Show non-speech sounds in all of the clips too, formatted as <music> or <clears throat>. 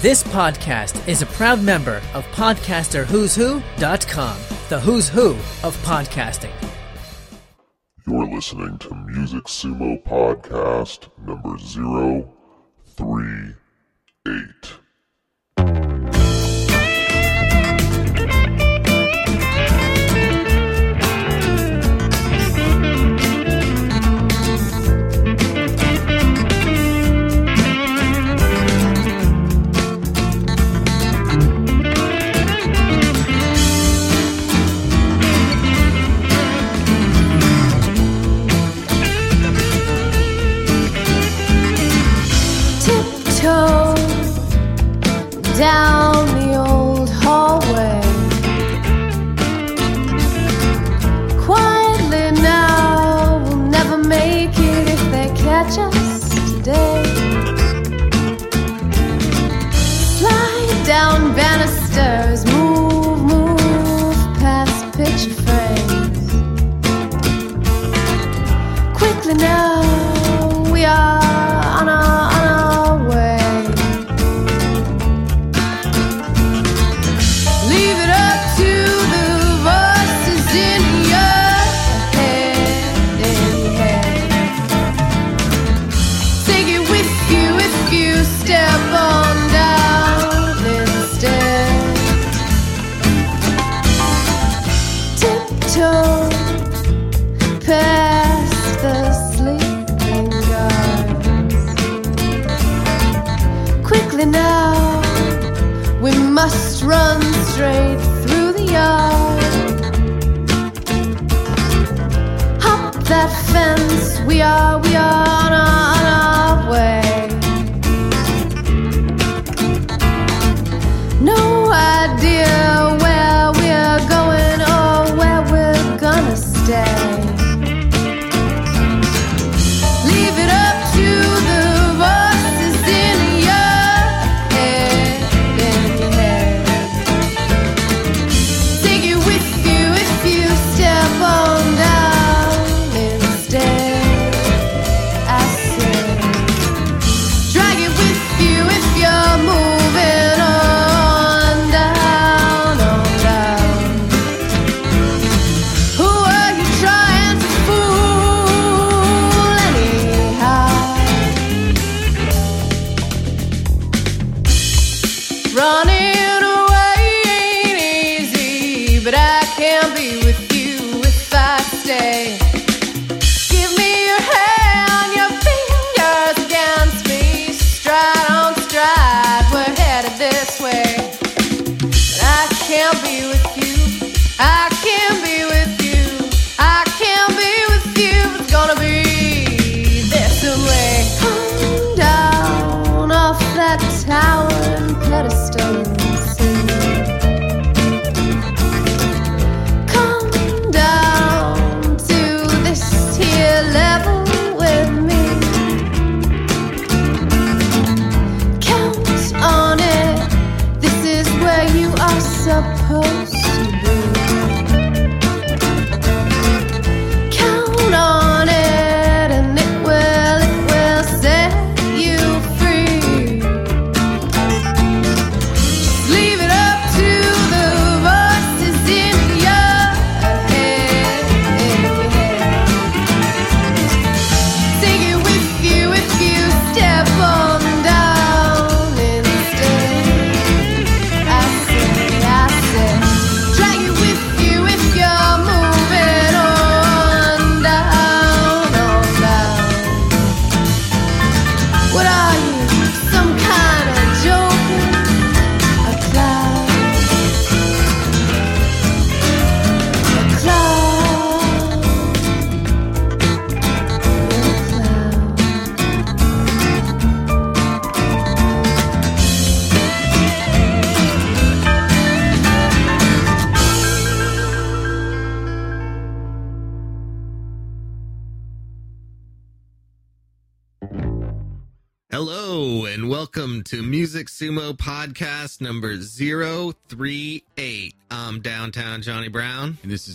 This podcast is a proud member of PodcasterWho'sWho.com, the who's who of podcasting. You're listening to Music Sumo Podcast number 038. deserves we are, we are.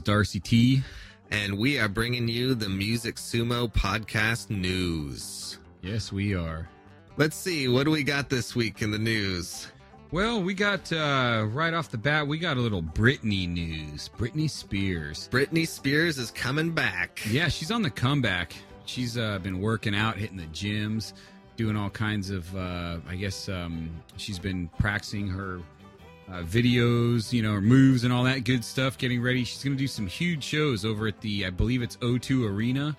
Darcy T. And we are bringing you the Music Sumo podcast news. Yes, we are. Let's see, what do we got this week in the news? Well, we got uh, right off the bat, we got a little Britney news. Britney Spears. Britney Spears is coming back. Yeah, she's on the comeback. She's uh, been working out, hitting the gyms, doing all kinds of. Uh, I guess um, she's been practicing her uh, videos, you know, her moves and all that good stuff. Getting ready. She's going to do some huge shows over at the, I believe it's O2 Arena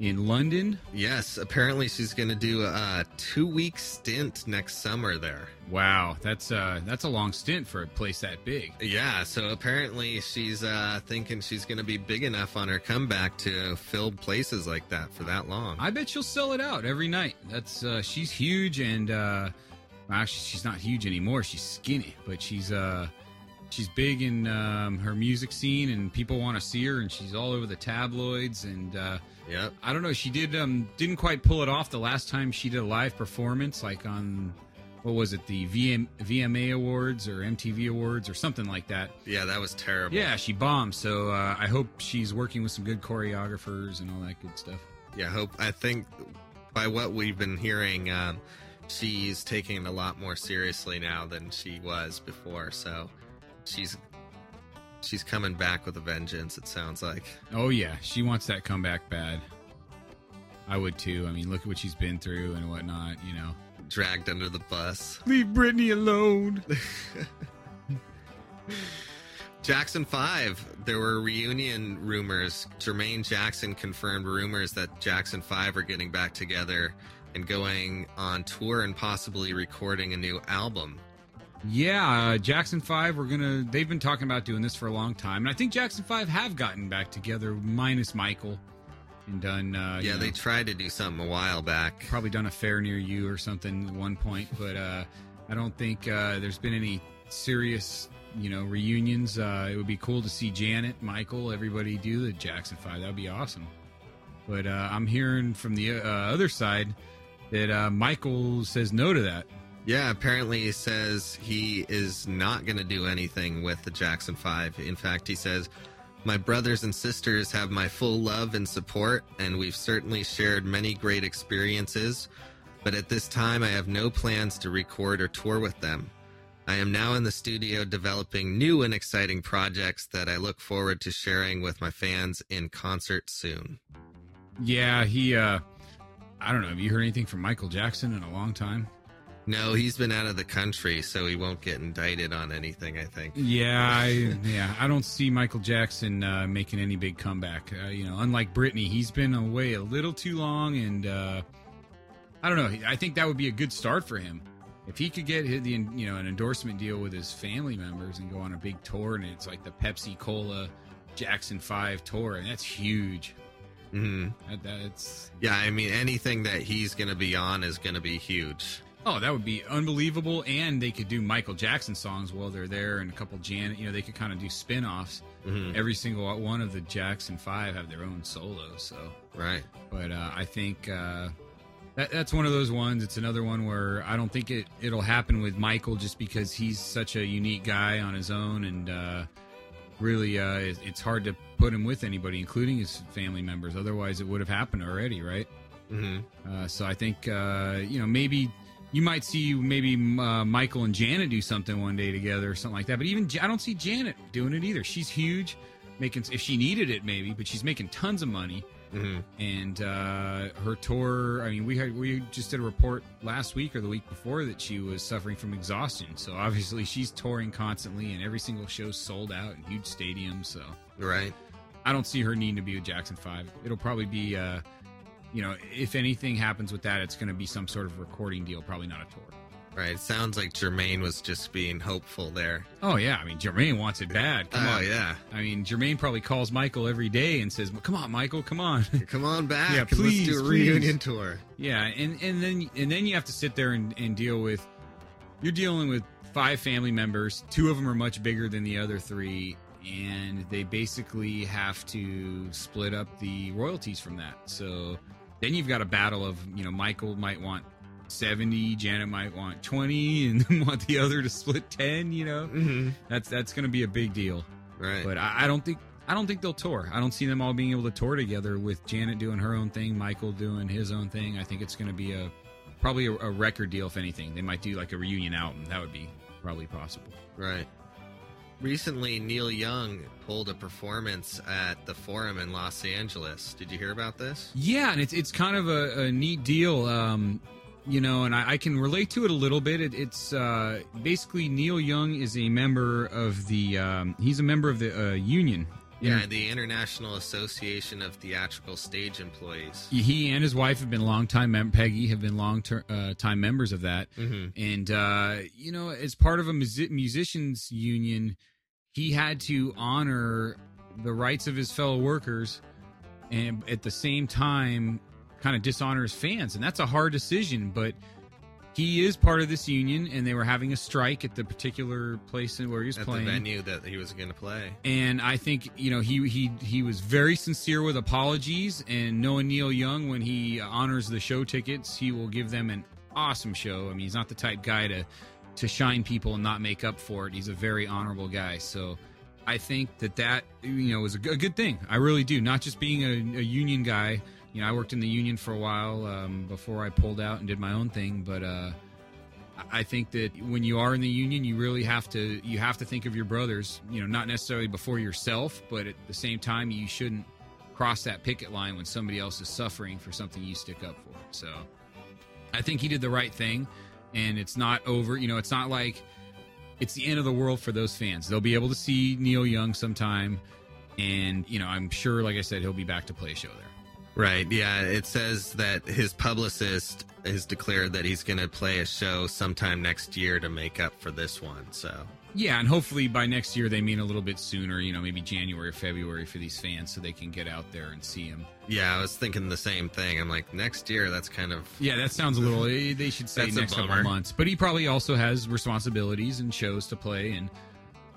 in London. Yes, apparently she's going to do a two week stint next summer there. Wow, that's uh, that's a long stint for a place that big. Yeah, so apparently she's uh, thinking she's going to be big enough on her comeback to fill places like that for that long. I bet she'll sell it out every night. That's uh, she's huge and uh, well, actually she's not huge anymore. She's skinny, but she's uh, she's big in um, her music scene and people want to see her and she's all over the tabloids and uh, Yep. I don't know. She did um, didn't quite pull it off the last time she did a live performance, like on what was it, the VM, VMA Awards or MTV Awards or something like that. Yeah, that was terrible. Yeah, she bombed. So uh, I hope she's working with some good choreographers and all that good stuff. Yeah, hope I think by what we've been hearing, um, she's taking it a lot more seriously now than she was before. So she's she's coming back with a vengeance. It sounds like. Oh yeah, she wants that comeback bad. I would too. I mean, look at what she's been through and whatnot. You know, Dragged under the bus. leave Britney alone. <laughs> Jackson 5, there were reunion rumors. Jermaine Jackson confirmed rumors that Jackson 5 are getting back together and going on tour and possibly recording a new album. Yeah, uh, Jackson Five. We're gonna. They've been talking about doing this for a long time, and I think Jackson Five have gotten back together, minus Michael, and done. Uh, Yeah, you they tried to do something a while back. probably done a fair near you or something at one point, but uh, I don't think uh, there's been any serious, you know, reunions. Uh, it would be cool to see Janet, Michael, everybody do the Jackson Five. That would be awesome. But uh, I'm hearing from the uh, other side that uh, Michael says no to that. Yeah, apparently he says he is not going to do anything with the Jackson 5. In fact, he says, My brothers and sisters have my full love and support, and we've certainly shared many great experiences. But at this time, I have no plans to record or tour with them. I am now in the studio developing new and exciting projects that I look forward to sharing with my fans in concert soon. Yeah, he. uh I don't know. Have you heard anything from Michael Jackson in a long time? No, he's been out of the country, so he won't get indicted on anything, I think. Yeah, I, yeah. I don't see Michael Jackson uh, making any big comeback. Uh, you know, unlike Britney, he's been away a little too long, and uh, I don't know. I think that would be a good start for him if he could get his, the you know an endorsement deal with his family members and go on a big tour, and it's like the Pepsi Cola Jackson Five tour, and that's huge. Hmm That, that's Yeah, I mean, anything that he's going to be on is going to be huge. Oh, that would be unbelievable. And they could do Michael Jackson songs while they're there and a couple Janet, you know, they could kind of do spin offs. Mhm. Every single one of the Jackson Five have their own solos. So, Right. but uh, I think uh, that, that's one of those ones. It's another one where I don't think it, it'll happen with Michael just because he's such a unique guy on his own. And uh, really, uh, it's hard to put him with anybody, including his family members. Otherwise, it would have happened already, right? hmm Uh, so I think uh, you know maybe you might see maybe uh, Michael and Janet do something one day together or something like that. But even I don't see Janet doing it either. She's huge, making if she needed it maybe, but she's making tons of money. Hmm And uh, her tour, I mean, we had we just did a report last week or the week before that she was suffering from exhaustion. So obviously she's touring constantly, and every single show's sold out in huge stadiums. So Right. I don't see her needing to be with Jackson Five. It'll probably be, uh, you know, if anything happens with that, it's going to be some sort of recording deal, probably not a tour. Right. It sounds like Jermaine was just being hopeful there. Oh yeah, I mean Jermaine wants it bad. Come oh, on, yeah. I mean Jermaine probably calls Michael every day and says, "Come on, Michael, come on." <laughs> Come on back. Yeah, and let's please, do a please. reunion tour. yeah, and and then and then you have to sit there and, and deal with. You're dealing with five family members. Two of them are much bigger than the other three, and they basically have to split up the royalties from that. So then you've got a battle of you know Michael might want 70 janet might want 20 and <laughs> want the other to split 10 you know Mm-hmm. that's that's gonna be a big deal Right. but I, I don't think i don't think they'll tour i don't see them all being able to tour together with janet doing her own thing michael doing his own thing i think it's gonna be a probably a, a record deal if anything. They might do like a reunion album. That would be probably possible. Right. Recently, Neil Young pulled a performance at the Forum in Los Angeles. Did you hear about this? Yeah, and it's it's kind of a, a neat deal. Um, you know, and I, I can relate to it a little bit. It, it's uh, basically Neil Young is a member of the. Um, he's a member of the uh, union. Yeah, the International Association of Theatrical Stage Employees. He and his wife have been long time mem- Pegi have been long ter- uh, time members of that, Mhm. and uh, you know, as part of a musi- musicians union, he had to honor the rights of his fellow workers, and at the same time, kind of dishonors fans, and that's a hard decision. But he is part of this union, and they were having a strike at the particular place where he was At playing the venue that he was going to play. and I think you know he he he was very sincere with apologies. And knowing Neil Young, when he honors the show tickets, he will give them an awesome show. I mean, he's not the type guy to to shine people and not make up for it. He's a very honorable guy. So I think that that you know was a, good thing. I really do. Not just being a, a union guy. You know, I worked in the union for a while um, before I pulled out and did my own thing, but. uh I think that when you are in the union, you really have to you have to think of your brothers. You know, not necessarily before yourself, but at the same time, you shouldn't cross that picket line when somebody else is suffering for something you stick up for. So, I think he did the right thing, and it's not over. You know, it's not like it's the end of the world for those fans. They'll be able to see Neil Young sometime, and you know, I'm sure, like I said, he'll be back to play a show there. Right. Yeah. It says that his publicist has declared that he's going to play a show sometime next year to make up for this one. So, Yeah, and hopefully by next year they mean a little bit sooner. You know, maybe January or February for these fans, so they can get out there and see him. yeah, I was thinking the same thing. I'm like, next year, that's kind of. Yeah, that sounds a little. eh, They should say next couple months, but he probably also has responsibilities and shows to play. And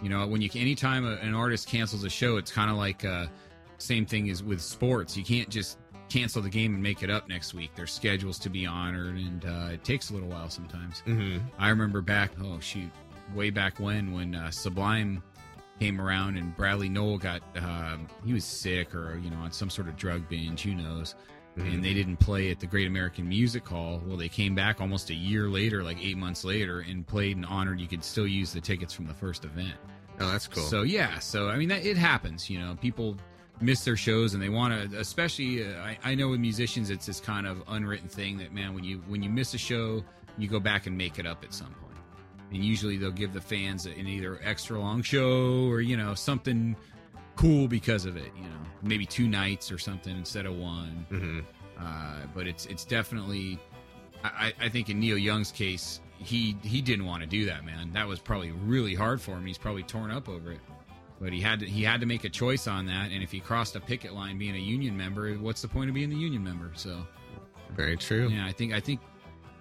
you know, when you anytime a, an artist cancels a show, it's kind of like uh, same thing as with sports. You can't just cancel the game and make it up next week. There's schedules to be honored, and uh, it takes a little while sometimes. hmm I remember back, oh shoot, way back when, when uh, Sublime came around and Bradley Nowell got, um, he was sick or, you know, on some sort of drug binge, who knows. And they didn't play at the Great American Music Hall. Well, they came back almost a year later, like eight months later, and played and honored. You could still use the tickets from the first event. Oh, that's cool. So yeah, so I mean that it happens. You know, people miss their shows and they want to. Especially, uh, I, I know with musicians, it's this kind of unwritten thing that man, when you when you miss a show, you go back and make it up at some point. And usually they'll give the fans an either extra long show or you know something cool because of it. You know, maybe two nights or something instead of one. hmm Uh, but it's it's definitely, I, I I think in Neil Young's case, he he didn't want to do that, man. That was probably really hard for him. He's probably torn up over it. But he had to he had to make a choice on that, and if he crossed a picket line being a union member, what's the point of being the union member? So Very true. yeah, I think I think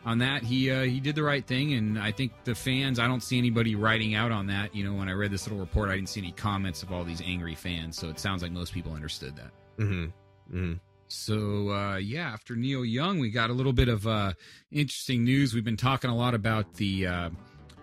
on that he uh, he did the right thing, and I think the fans. I don't see anybody writing out on that. You know, when I read this little report, I didn't see any comments of all these angry fans. So it sounds like most people understood that. hmm hmm So uh, yeah, after Neil Young, we got a little bit of uh, interesting news. We've been talking a lot about the uh,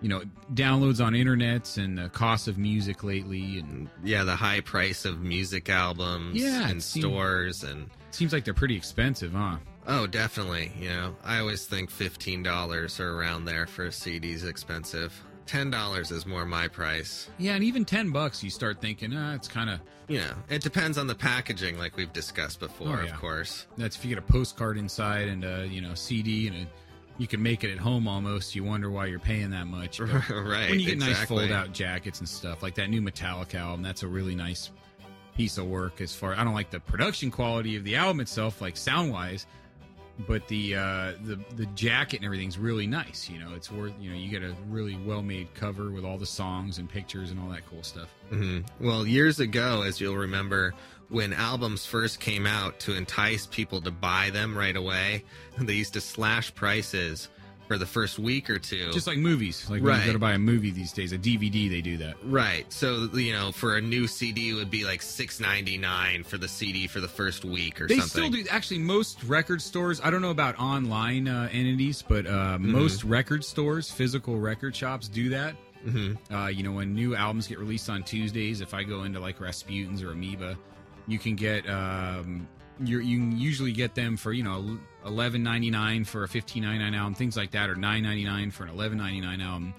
you know downloads on internets and the cost of music lately, and Yeah, the high price of music albums Yeah, and seemed- stores and seems like they're pretty expensive, huh? oh, definitely. You know, I always think fifteen dollars or around there for a CD is expensive. Ten dollars is more my price. Yeah, and even ten bucks, you start thinking, ah, it's kind of You know, it depends on the packaging, like we've discussed before, Oh, yeah. of course. that's if you get a postcard inside and a you know CD and a, you can make it at home almost. You wonder why you're paying that much. <laughs> Right. when you get nice fold out jackets and stuff like that new Metallica album, that's a really nice piece of work. As far I don't like the production quality of the album itself, like sound wise, but the uh, the the jacket and everything's really nice. You know, it's worth you know you get a really well made cover with all the songs and pictures and all that cool stuff. hmm Well, years ago, as you'll remember, when albums first came out to entice people to buy them right away, <laughs> they used to slash prices for the first week or two. Just like movies, like when Right. you go to buy a movie these days, a DVD, they do that. right. So you know, for a new CD, it would be like six ninety nine for the CD for the first week or They something. They still do. Actually, most record stores. I don't know about online uh, entities, but uh, Mm-hmm. most record stores, physical record shops, do that. hmm Uh, you know, when new albums get released on Tuesdays, if I go into like Rasputin's or Amoeba, you can get um, you're, you can usually get them for you know eleven ninety nine for a fifteen ninety nine album, things like that, or nine ninety nine for an eleven ninety nine album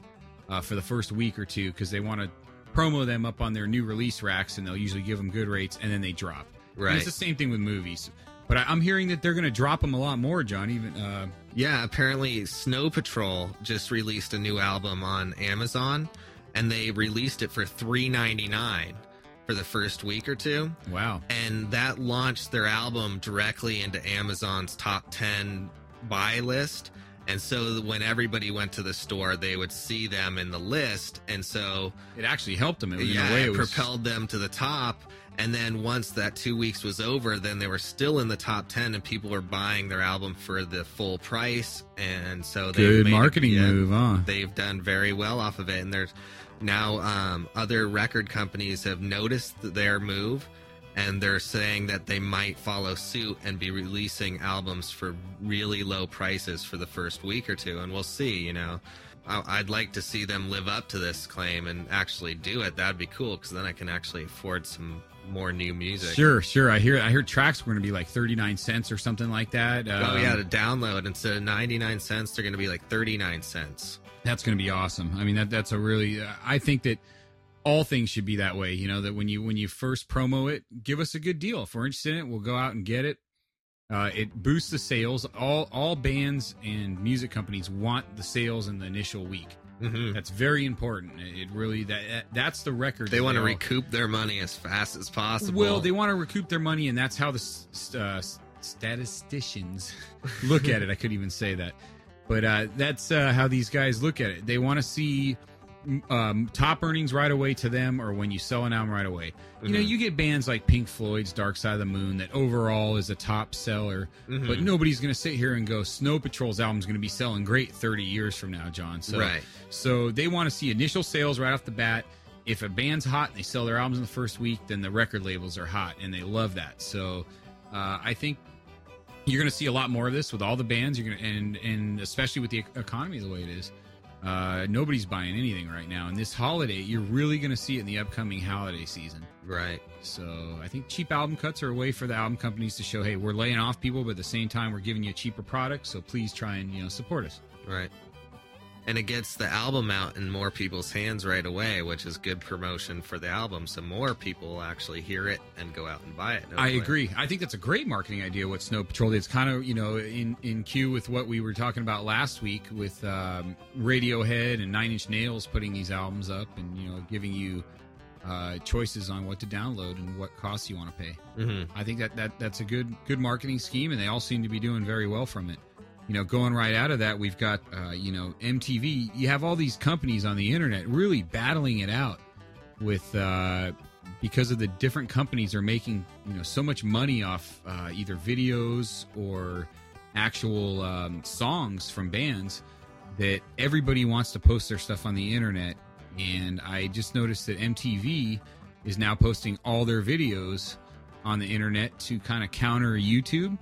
uh, for the first week or two because they want to promo them up on their new release racks, and they'll usually give them good rates, and then they drop. And Right. it's the same thing with movies. But I, I'm hearing that they're going to drop them a lot more, John. Even uh, Yeah, apparently Snow Patrol just released a new album on Amazon and they released it for three ninety nine for the first week or two. wow, And that launched their album directly into Amazon's top ten buy list. And so when everybody went to the store, they would see them in the list. And so it actually helped them. It, in yeah, a way, it it was, propelled them to the top. And then once that two weeks was over, then they were still in the top ten, and people were buying their album for the full price. And so they good marketing move, huh? They've done very well off of it, and there's now um, other record companies have noticed their move, and they're saying that they might follow suit and be releasing albums for really low prices for the first week or two, and we'll see. You know, I- I'd like to see them live up to this claim and actually do it. That'd be cool because then I can actually afford some more new music. Sure, sure. I hear I hear tracks were going to be like thirty nine cents or something like that. Oh Um, yeah, to download instead of ninety nine cents, they're going to be like thirty nine cents. That's going to be awesome. I mean, that that's a really. Uh, I think that all things should be that way. You know, that when you when you first promo it, give us a good deal. If we're interested in it, we'll go out and get it. Uh, it boosts the sales. All all bands and music companies want the sales in the initial week. hmm That's very important. It really that that- that's the record. They want to recoup their money as fast as possible. Well, they want to recoup their money, and that's how the uh, statisticians <laughs> look at it. I couldn't even say that, but uh, that's uh, how these guys look at it. They want to see um, top earnings right away to them, or when you sell an album right away. You know, Mhm. you get bands like Pink Floyd's Dark Side of the Moon that overall is a top seller, Mhm. but nobody's going to sit here and go, Snow Patrol's album's going to be selling great 30 years from now, John. So, Right. so they want to see initial sales right off the bat. If a band's hot and they sell their albums in the first week, then the record labels are hot and they love that. So uh, I think you're going to see a lot more of this with all the bands. You're going to, and and especially with the economy the way it is, uh, nobody's buying anything right now. And this holiday, you're really going to see it in the upcoming holiday season. Right. So I think cheap album cuts are a way for the album companies to show, hey, we're laying off people, but at the same time, we're giving you a cheaper product. So please try and you know support us. Right. And it gets the album out in more people's hands right away, which is good promotion for the album. So more people will actually hear it and go out and buy it. I agree. I think that's a great marketing idea. What Snow Patrol did. It's kind of you know in in cue with what we were talking about last week with um, Radiohead and Nine Inch Nails putting these albums up and you know giving you uh, choices on what to download and what costs you want to pay. hmm I think that, that that's a good good marketing scheme, and they all seem to be doing very well from it. You know, going right out of that, we've got uh, you know MTV. You have all these companies on the internet really battling it out with uh, because of the different companies are making you know so much money off uh, either videos or actual um, songs from bands that everybody wants to post their stuff on the internet. And I just noticed that MTV is now posting all their videos on the internet to kind of counter YouTube.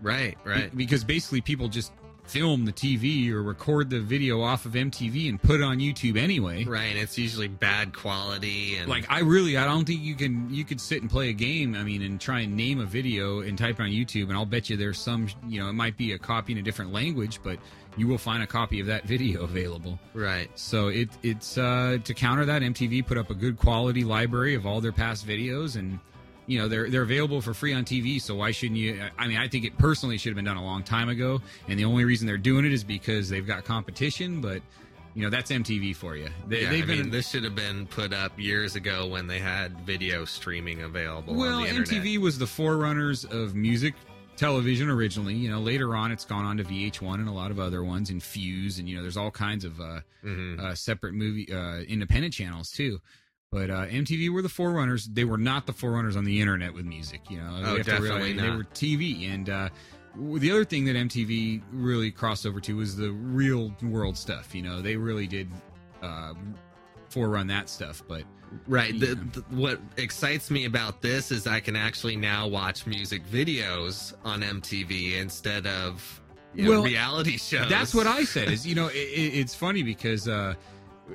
Right. Right. Be- Because basically people just film the TV or record the video off of MTV and put it on YouTube anyway. Right. And it's usually bad quality and Like I really I don't think you can you could sit and play a game, I mean, and try and name a video and type it on YouTube and I'll bet you there's some you know, it might be a copy in a different language, but you will find a copy of that <laughs> video available. right. So it it's uh, to counter that MTV put up a good quality library of all their past videos and you know they're they're available for free on TV. So why shouldn't you? I mean, I think it personally should have been done a long time ago. And the only reason they're doing it is because they've got competition. But you know that's MTV for you. They, yeah, they've I been mean, this should have been put up years ago when they had video streaming available. well, on the. MTV was the forerunners of music television originally. You know, later on it's gone on to VH1 and a lot of other ones and Fuse and you know there's all kinds of uh, Mhm. uh, separate movie uh, independent channels too. But uh, MTV were the forerunners. They were not the forerunners on the internet with music. You know, Oh, definitely realize They were TV, and uh, the other thing that MTV really crossed over to was the real world stuff. You know, they really did uh, forerun that stuff. But Right. The, the, what excites me about this is I can actually now watch music videos on MTV instead of you know, Well, reality shows. That's what I said. Is <laughs> you know, it, it's funny because uh,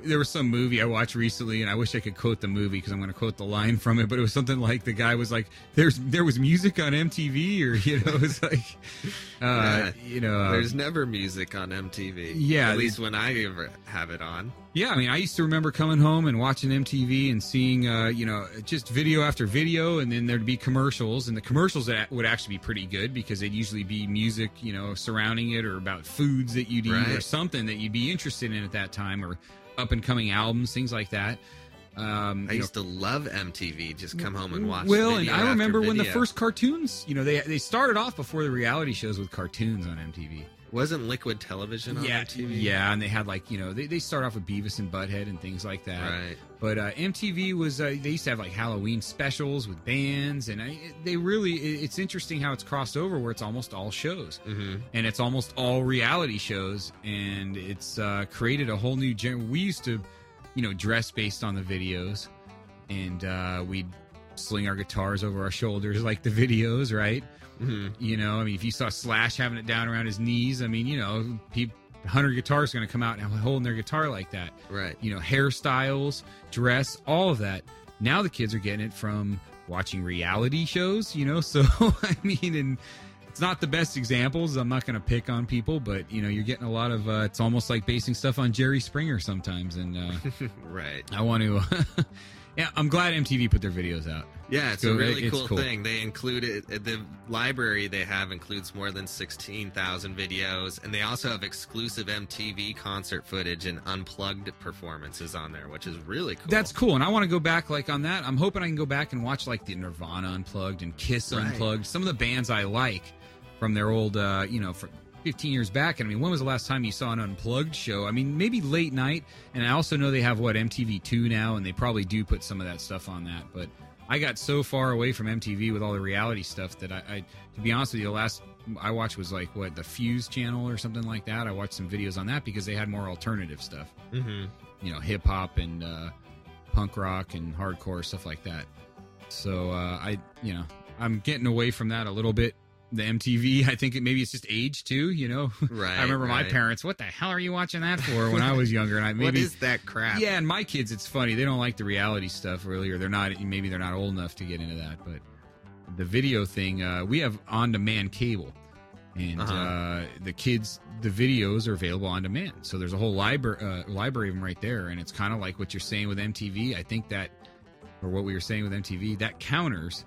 there was some movie I watched recently, and I wish I could quote the movie because I'm going to quote the line from it. But it was something like the guy was like, "There's there was music on MTV," or <laughs> you know, it's like, uh, Yeah. you know, uh, There's never music on MTV. Yeah, At least when I ever have it on. Yeah, I mean, I used to remember coming home and watching MTV and seeing, uh, you know, just video after video, and then there'd be commercials, and the commercials that would actually be pretty good because they'd usually be music, you know, surrounding it, or about foods that you'd eat, or something that you'd be interested in at that time, or up and coming albums, things like that. Um, I you know, used to love MTV. Just come home and watch. well, and I remember when the first cartoons, you know, they they started off before the reality shows with cartoons on MTV. Wasn't Liquid Television on yeah, MTV. yeah, and they had like you know they, they start off with Beavis and Butthead and things like that. Right. But uh, MTV was uh, they used to have like Halloween specials with bands, and I, they really it- it's interesting how it's crossed over where it's almost all shows, hmm and it's almost all reality shows, and it's uh, created a whole new gen. We used to, you know, dress based on the videos, and uh, we'd sling our guitars over our shoulders like the <laughs> videos, right? Hmm You know, I mean, if you saw Slash having it down around his knees, I mean, you know, people, 100 guitars are going to come out and holding their guitar like that. Right. You know, hairstyles, dress, all of that. Now the kids are getting it from watching reality shows, you know, <laughs> so I mean, and it's not the best examples. I'm not going to pick on people, but, you know, you're getting a lot of, uh, it's almost like basing stuff on Jerry Springer sometimes. And uh, <laughs> Right. I want to, <laughs> yeah, I'm glad MTV put their videos out. Yeah, it's a really cool, cool. thing. They included the library they have includes more than sixteen thousand videos, and they also have exclusive MTV concert footage and unplugged performances on there, which is really cool. That's cool, and I want to go back like on that. I'm hoping I can go back and watch like the Nirvana unplugged and Kiss Right. unplugged. Some of the bands I like from their old, uh, you know, from 15 years back. And I mean, when was the last time you saw an unplugged show? I mean, maybe late night. And I also know they have what MTV two now, and they probably do put some of that stuff on that. But I got so far away from MTV with all the reality stuff that I, I to be honest with you, the last I watched was like what the Fuse channel or something like that. I watched some videos on that because they had more alternative stuff hmm you know hip hop and uh, punk rock and hardcore stuff like that. So uh, I you know I'm getting away from that a little bit. The MTV, I think it maybe it's just age too. You know, <laughs> Right, I remember my parents. What the hell are you watching that for? When I was younger, and I <laughs> maybe what is that crap? yeah, and my kids, it's funny. They don't like the reality stuff really, or they're not. Maybe they're not old enough to get into that. But the video thing, uh, we have on-demand cable, and Uh-huh. uh, the kids, the videos are available on demand. So there's a whole library, uh, library of them right there, and it's kind of like what you're saying with MTV. I think that, or what we were saying with MTV, that counters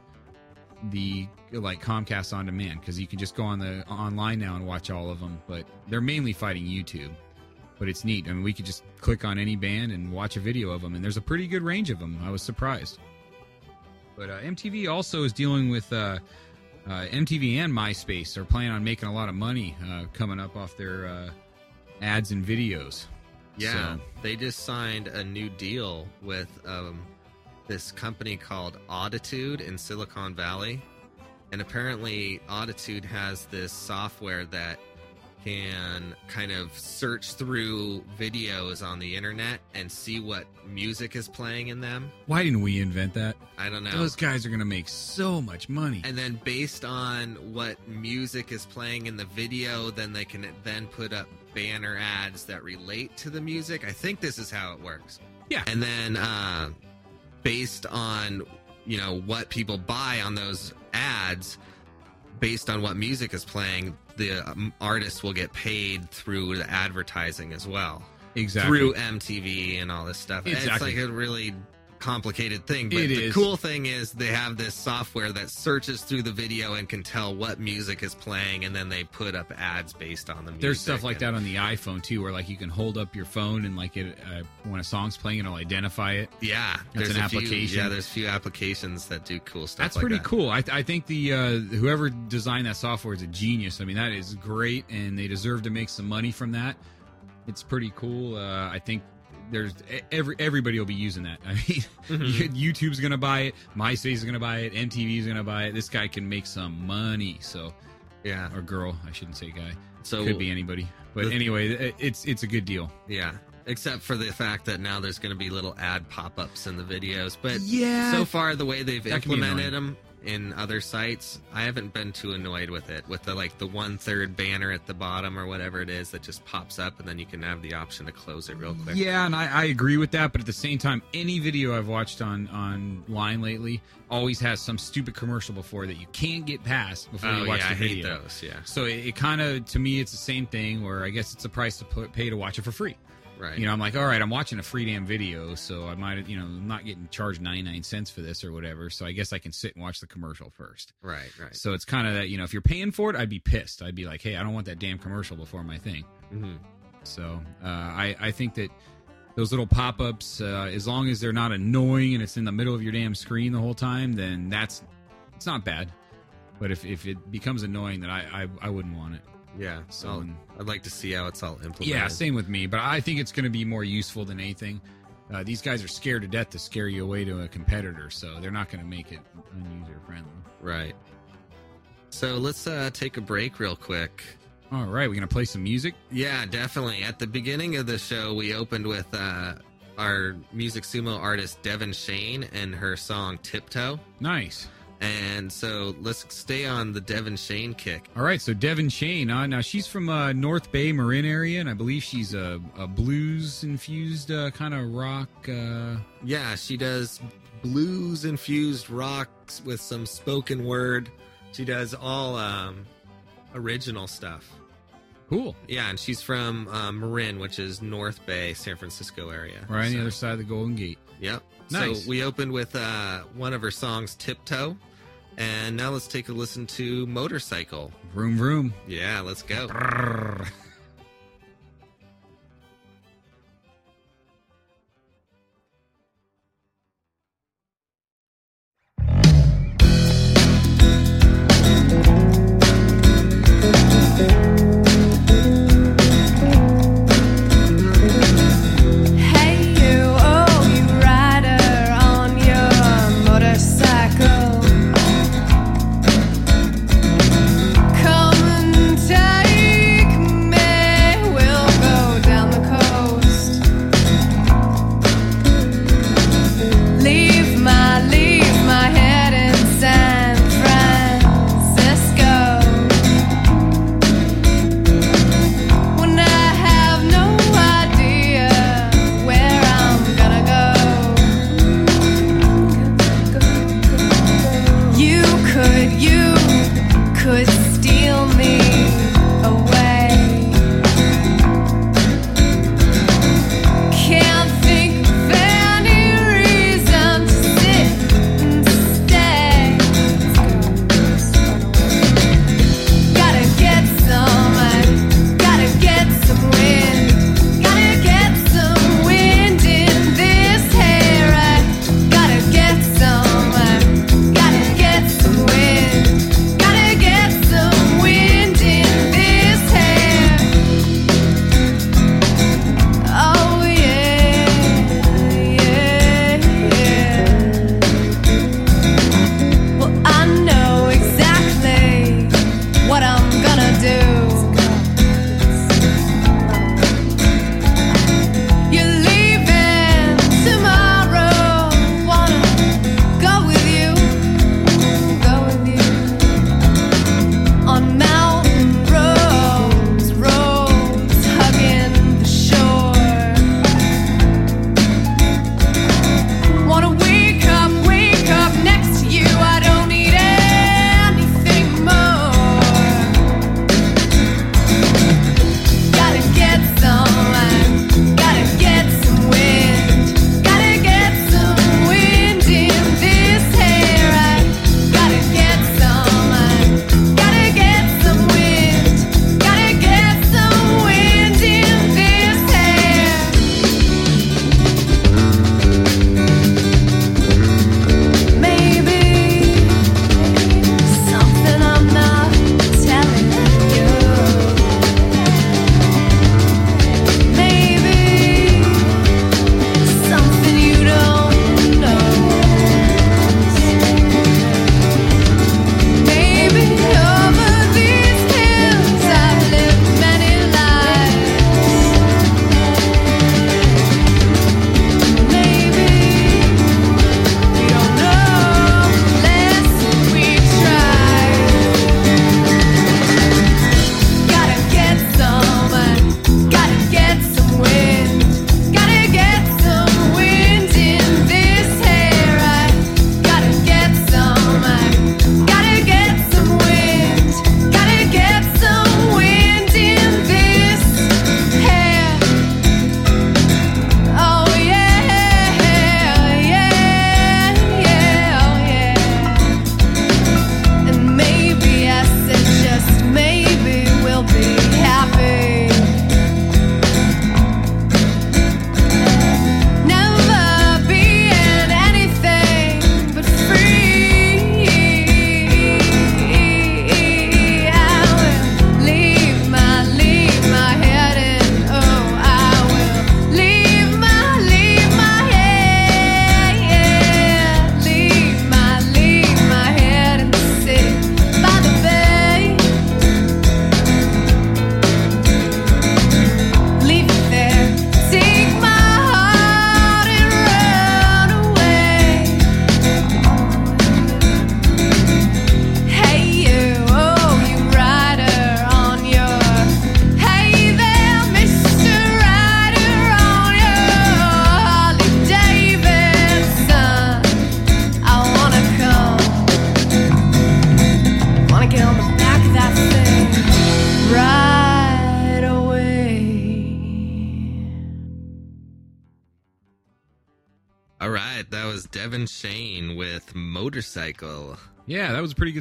the like Comcast on demand because you can just go on the online now and watch all of them. But they're mainly fighting YouTube but it's neat. I mean, we could just click on any band and watch a video of them, and there's a pretty good range of them. I was surprised. But uh, MTV also is dealing with uh, uh, MTV and MySpace are planning on making a lot of money uh, coming up off their uh, ads and videos. Yeah, So- they just signed a new deal with um, this company called Auditude in Silicon Valley, and apparently Auditude has this software that can kind of search through videos on the internet and see what music is playing in them. Why didn't we invent that? I don't know. Those guys are going to make so much money. and then based on what music is playing in the video then they can then put up banner ads that relate to the music i think this is how it works Yeah. and then uh, based on you know what people buy on those ads based on what music is playing the um, artist will get paid through the advertising as well. Exactly. through mtv and all this stuff. It's like a really complicated thing but It the is. cool thing is they have this software that searches through the video and can tell what music is playing and then they put up ads based on the music There's stuff like and- that on the iPhone too, where like you can hold up your phone and like it uh, when a song's playing, it'll identify it. yeah That's there's an a few- application. yeah there's a few applications that do cool stuff That's like pretty that. cool. I, I think the uh, whoever designed that software is a genius. I mean, that is great, and they deserve to make some money from that. It's pretty cool. Uh, I think there's every everybody will be using that. <laughs> I mean, Mm-hmm. <laughs> YouTube's gonna buy it, MySpace is gonna buy it, MTV's gonna buy it. This guy can make some money. So, yeah or girl, I shouldn't say guy. so Could be anybody. But the- anyway, it's it's a good deal. yeah except for the fact that now there's going to be little ad pop-ups in the videos but Yeah. so far the way they've That can be implemented them in other sites. I haven't been too annoyed with it with the like the one third banner at the bottom or whatever it is that just pops up and then you can have the option to close it real quick. Yeah, and I, I agree with that, but at the same time, any video I've watched on online lately always has some stupid commercial before that you can't get past before Oh you watch yeah, the I hate video. those. Yeah, So it, it kind of, to me, it's the same thing. Where I guess it's a price to put, pay to watch it for free. Right. You know, I'm like, all right, I'm watching a free damn video, so I might, you know, I'm not getting charged 99 cents for this or whatever. So I guess I can sit and watch the commercial first. right, right. So it's kind of that, you know, if you're paying for it, I'd be pissed. I'd be like, hey, I don't want that damn commercial before my thing. hmm So uh, I, I think that those little pop ups, uh, as long as they're not annoying and it's in the middle of your damn screen the whole time, then that's it's not bad. But if, if it becomes annoying, then I, I, I wouldn't want it. Yeah, So- so I'd like to see how it's all implemented. Yeah, same with me. But I think it's going to be more useful than anything. Uh, these guys are scared to death to scare you away to a competitor, so they're not going to make it user friendly. Right. So let's uh, take a break real quick. All right, we're going to play some music. Yeah, definitely. At the beginning of the show, we opened with uh, our music sumo artist Devin Shane and her song Tiptoe. Nice. And so let's stay on the Devin Shane kick. All right, so Devin Shane. Uh, now she's from uh, North Bay, Marin area, and I believe she's a, a blues infused uh, kind of rock. Uh, Yeah, she does blues infused rocks with some spoken word. She does all um, original stuff. cool. Yeah, and she's from uh, Marin, which is North Bay, San Francisco area. Right on the other side of the Golden Gate. Yep. Nice. So we opened with uh, one of her songs, Tiptoe. And now let's take a listen to Motorcycle. Vroom vroom. Yeah, let's go. Brrr. <laughs> Hey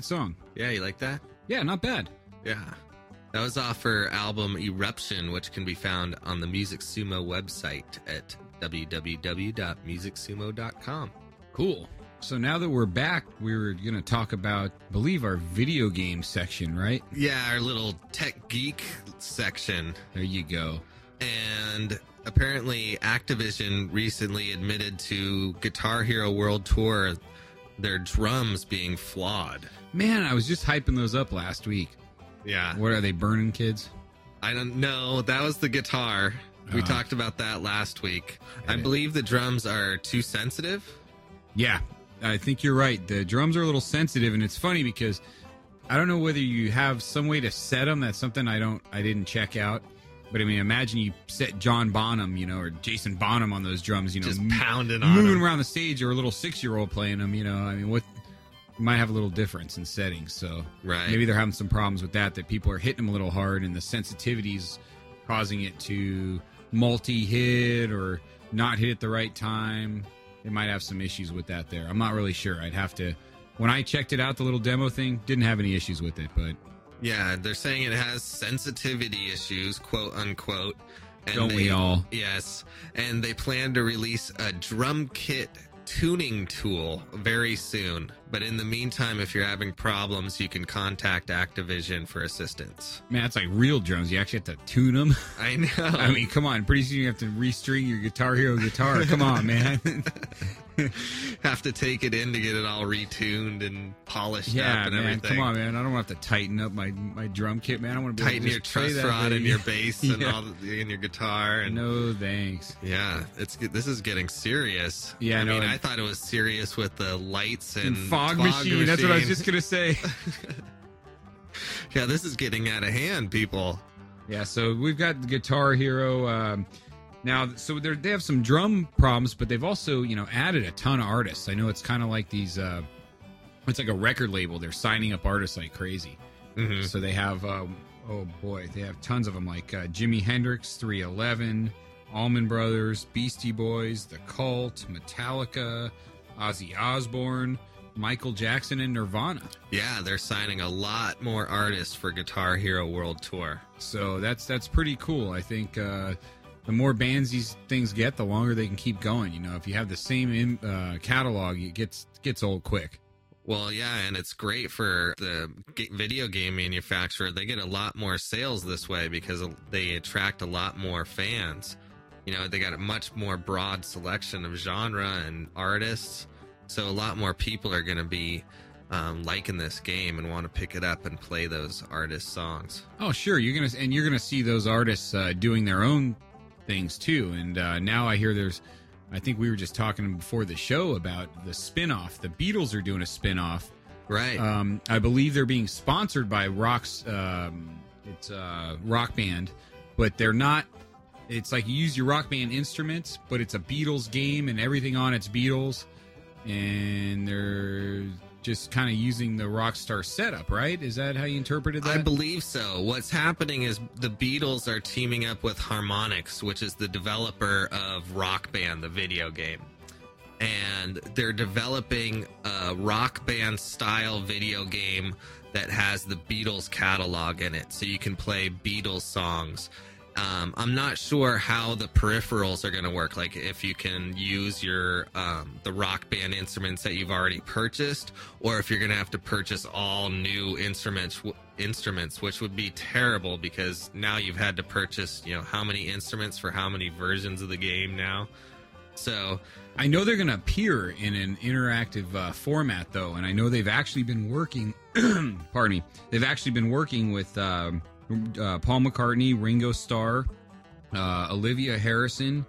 song. Yeah, you like that? Yeah, not bad. Yeah. That was off her album Eruption, which can be found on the Music Sumo website at www.musicsumo.com. Cool. So now that we're back, we were going to talk about, I believe, our video game section, right? Yeah, our little tech geek section. There you go. And apparently, Activision recently admitted to Guitar Hero World Tour their drums being flawed. Man, I was just hyping those up last week. Yeah. What are they burning kids? I don't know. That was the guitar. We Oh. talked about that last week. I believe the drums are too sensitive. Yeah, I think you're right. The drums are a little sensitive, and it's funny because I don't know whether you have some way to set them. That's something I don't, I didn't check out. But I mean, imagine you set John Bonham, you know, or Jason Bonham on those drums, you know, Just pounding on moving them. around the stage, or a little six year old playing them. You know, I mean, what might have a little difference in settings. So Right. maybe they're having some problems with that. That people are hitting them a little hard, and the sensitivities causing it to multi hit or not hit at the right time. They might have some issues with that there. I'm not really sure. I'd have to. When I checked it out, the little demo thing didn't have any issues with it, but Yeah, they're saying it has sensitivity issues, quote unquote. And Don't we all? Yes. And they plan to release a drum kit tuning tool very soon. But in the meantime, if you're having problems, you can contact Activision for assistance. man, it's like real drums. You actually have to tune them. <laughs> I know. I mean, come on. Pretty soon you have to restring your Guitar Hero guitar. Come on, man. <laughs> <laughs> have to take it in to get it all retuned and polished yeah, up and man. everything. Come on, man. I don't want to have to tighten up my my drum kit, man. I want to be Tighten able to your truss rod and your bass and all the, and your guitar and No thanks. Yeah, it's this is getting serious. Yeah, I no, mean, I thought it was serious with the lights and, And fog, machine. That's what I was just gonna say. <laughs> yeah, this is getting out of hand, people. Yeah, so we've got the Guitar Hero. Um, now, so they're- they have some drum problems, but they've also, you know, added a ton of artists. I know it's kind of like these. Uh, it's like a record label. They're signing up artists like crazy. Mhm. So they have, um, oh boy, they have tons of them like uh, Jimi Hendrix, 311, Allman Brothers, Beastie Boys, The Cult, Metallica, Ozzy Osbourne, Michael Jackson, and Nirvana. Yeah, they're signing a lot more artists for Guitar Hero World Tour. So that's that's pretty cool. I think uh, the more bands these things get, the longer they can keep going. You know, if you have the same in, uh, catalog, it gets gets old quick. Well, yeah, and it's great for the video game manufacturer. They get a lot more sales this way because they attract a lot more fans. You know, they got a much more broad selection of genre and artists. So a lot more people are going to be um, liking this game and want to pick it up and play those artist songs. Oh, sure, you're gonna and you're gonna see those artists uh, doing their own things too. And uh, now I hear there's, I think we were just talking before the show about the spin-off. The Beatles are doing a spin-off. Right. Um, I believe they're being sponsored by Rock's. Um, it's uh, Rock Band, but they're not. It's like you use your Rock Band instruments, but it's a Beatles game and everything on it's Beatles, and they're just kind of using the Rockstar setup, right? Is that how you interpreted that? I believe so. What's happening is the Beatles are teaming up with Harmonix, which is the developer of Rock Band, the video game. And they're developing a rock band style video game that has the Beatles catalog in it. So you can play Beatles songs. Um, I'm not sure how the peripherals are going to work. Like if you can use your um, the rock band instruments that you've already purchased, or if you're going to have to purchase all new instruments instruments, which would be terrible because now you've had to purchase you know how many instruments for how many versions of the game now. So I know they're going to appear in an interactive uh, format, though, and I know they've actually been working. <clears throat> pardon me. They've actually been working with um, uh, Paul McCartney, Ringo Starr, uh, Olivia Harrison,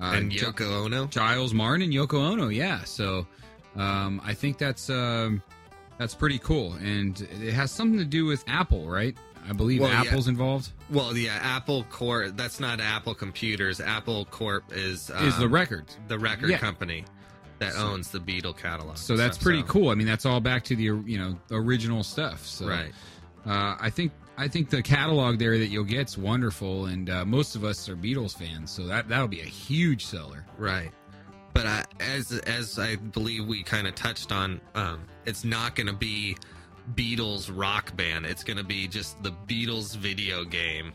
uh, and Yoko Ono. Giles Martin, and Yoko Ono. Yeah, so um, I think that's um, that's pretty cool, and it has something to do with Apple, right? I believe Well, yeah. Apple's involved. Well, yeah, Apple Corp. That's not Apple Computers. Apple Corp is is the um, record? the record Yeah. company that owns the Beatle catalog. So that's stuff, pretty so- cool. I mean, that's all back to the you know original stuff. So Right. Uh, I think I think the catalog there that you'll get's wonderful, and uh, most of us are Beatles fans, so that that'll be a huge seller. Right. But I, as as I believe we kind of touched on, um, it's not going to be Beatles rock band. It's going to be just the Beatles video game,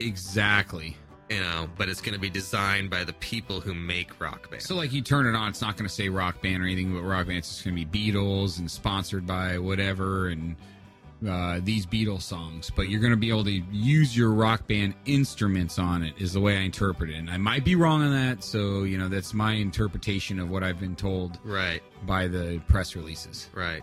Exactly. you know. But it's going to be designed by the people who make rock band. So like you turn it on, it's not going to say rock band or anything but rock band. It's just going to be Beatles and sponsored by whatever and uh, these Beatles songs. But you're going to be able to use your rock band instruments on it. Is the way I interpret it. And I might be wrong on that. So you know that's my interpretation of what I've been told right, by the press releases. right.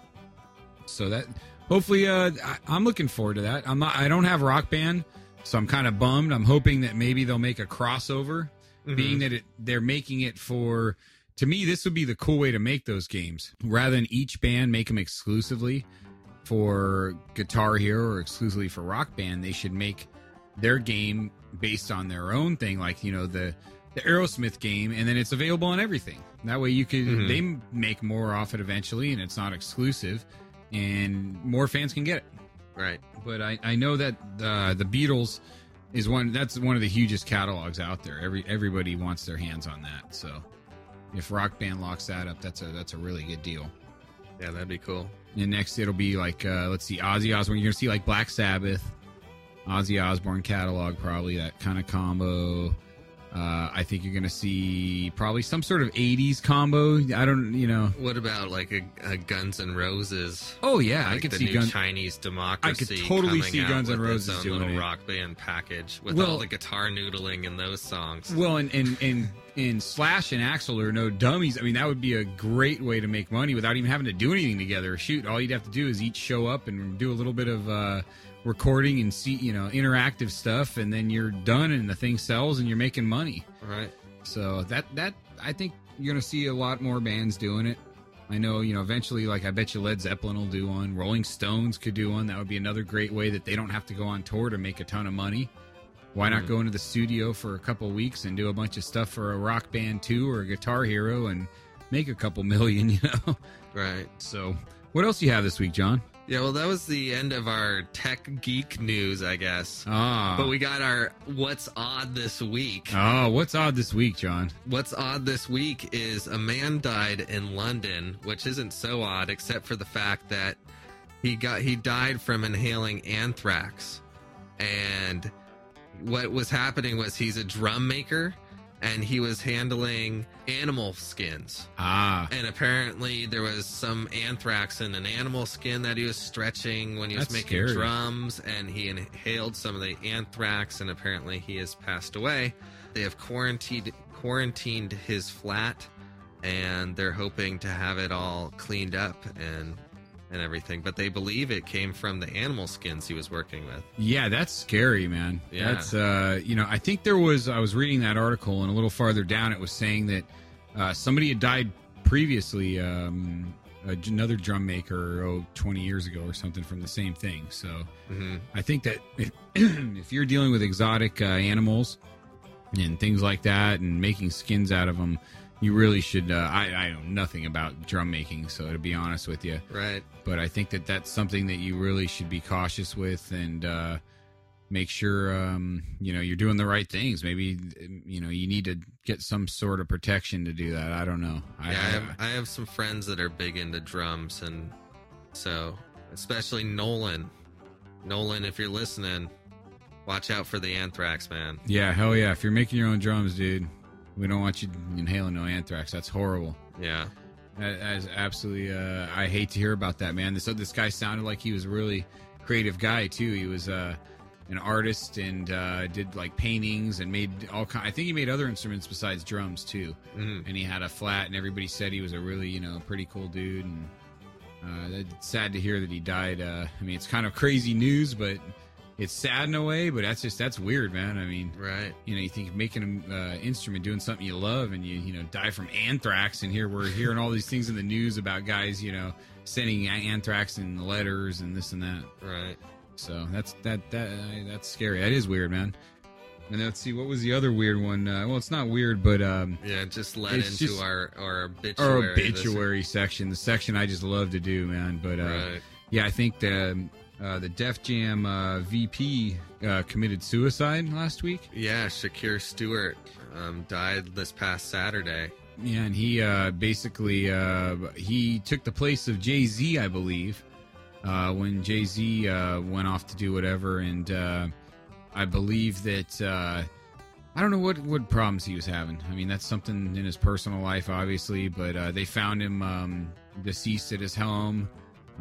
So that hopefully, uh, I, I'm looking forward to that. I'm not. I don't have Rock Band, so I'm kind of bummed. I'm hoping that maybe they'll make a crossover, being that it they're making it for. To me, this would be the cool way to make those games rather than each band make them exclusively for Guitar Hero or exclusively for Rock Band. They should make their game based on their own thing, like you know the the Aerosmith game, and then it's available on everything. That way, you could Mhm. they make more off it eventually, and it's not exclusive, and more fans can get it. Right. But I, I know that uh, the Beatles is one that's one of the hugest catalogs out there. Every everybody wants their hands on that. So if Rock Band locks that up, that's a that's a really good deal. Yeah, that'd be cool. And next it'll be like uh, let's see, Ozzy Osbourne. You're gonna see like Black Sabbath, Ozzy Osbourne catalog, probably that kind of combo. Uh, I think you're gonna see probably some sort of '80s combo. I don't, you know. What about like a, a Guns N' Roses? Oh yeah, like I could see Guns. Chinese democracy. I could totally see Guns N' Roses doing little it. rock band package with Well- all the guitar noodling in those songs. Well, and and and and Slash and Axl are no dummies. I mean, that would be a great way to make money without even having to do anything together. Shoot, all you'd have to do is each show up and do a little bit of uh, recording and see, you know, interactive stuff, and then you're done, and the thing sells, and you're making money. right. So that that I think you're gonna see a lot more bands doing it. I know, you know, eventually, like I bet you Led Zeppelin will do one. Rolling Stones could do one. That would be another great way that they don't have to go on tour to make a ton of money. Why not Mhm. go into the studio for a couple weeks and do a bunch of stuff for a rock band too, or a guitar hero, and make a couple <laughs> million? You know. Right. So, what else do you have this week, John? Yeah, well, that was the end of our tech geek news, I guess. Ah, But we got our what's odd this week. oh, what's odd this week, John? What's odd this week is a man died in London, which isn't so odd except for the fact that he got he died from inhaling anthrax. And what was happening was he's a drum maker and he was handling animal skins. Ah, And apparently there was some anthrax in an animal skin that he was stretching when he was That's making scary. drums and he inhaled some of the anthrax and apparently he has passed away. They have quarantined quarantined his flat and they're hoping to have it all cleaned up and and everything, but they believe it came from the animal skins he was working with. Yeah, that's scary, man. Yeah. That's uh, you know, I think there was I was reading that article and a little farther down it was saying that uh, somebody had died previously um another drum maker oh 20 years ago or something from the same thing. So hmm I think that if, <clears throat> if you're dealing with exotic uh, animals and things like that and making skins out of them, you really should. Uh, I, I know nothing about drum making, so to be honest with you, Right. but I think that that's something that you really should be cautious with and uh, make sure um, you know you're doing the right things. Maybe you know you need to get some sort of protection to do that. I don't know. Yeah, I have I have some friends that are big into drums, and so especially Nolan. Nolan, if you're listening, watch out for the anthrax, man. yeah, hell yeah! If you're making your own drums, dude, we don't want you inhaling no anthrax. That's horrible. Yeah, That, that is absolutely. Uh, I hate to hear about that, man. This this guy sounded like he was a really creative guy too. He was uh, an artist and uh, did like paintings and made all kind. I think he made other instruments besides drums too. Mhm. And he had a flat, and everybody said he was a really you know pretty cool dude. And uh, it's sad to hear that he died. Uh, I mean, it's kind of crazy news, but it's sad in a way. But that's just that's weird, man. I mean, right. you know, you think making an uh, instrument, doing something you love, and you you know die from anthrax, and here we're hearing all these things in the news about guys, you know, sending anthrax in letters and this and that. Right. So that's that that uh, that's scary. That is weird, man. And let's see, what was the other weird one? Uh, well, it's not weird, but um, Yeah, just led into just- our our obituary. our obituary section, the section I just love to do, man. But uh, Right. yeah, I think the uh, the Def Jam uh, VP uh, committed suicide last week. Yeah, Shakir Stewart um, died this past Saturday. Yeah, and he uh, basically uh, he took the place of Jay Z, I believe, uh, when Jay Z uh, went off to do whatever, and uh, I believe that uh, I don't know what what problems he was having. I mean, that's something in his personal life, obviously, but uh, they found him um, deceased at his home,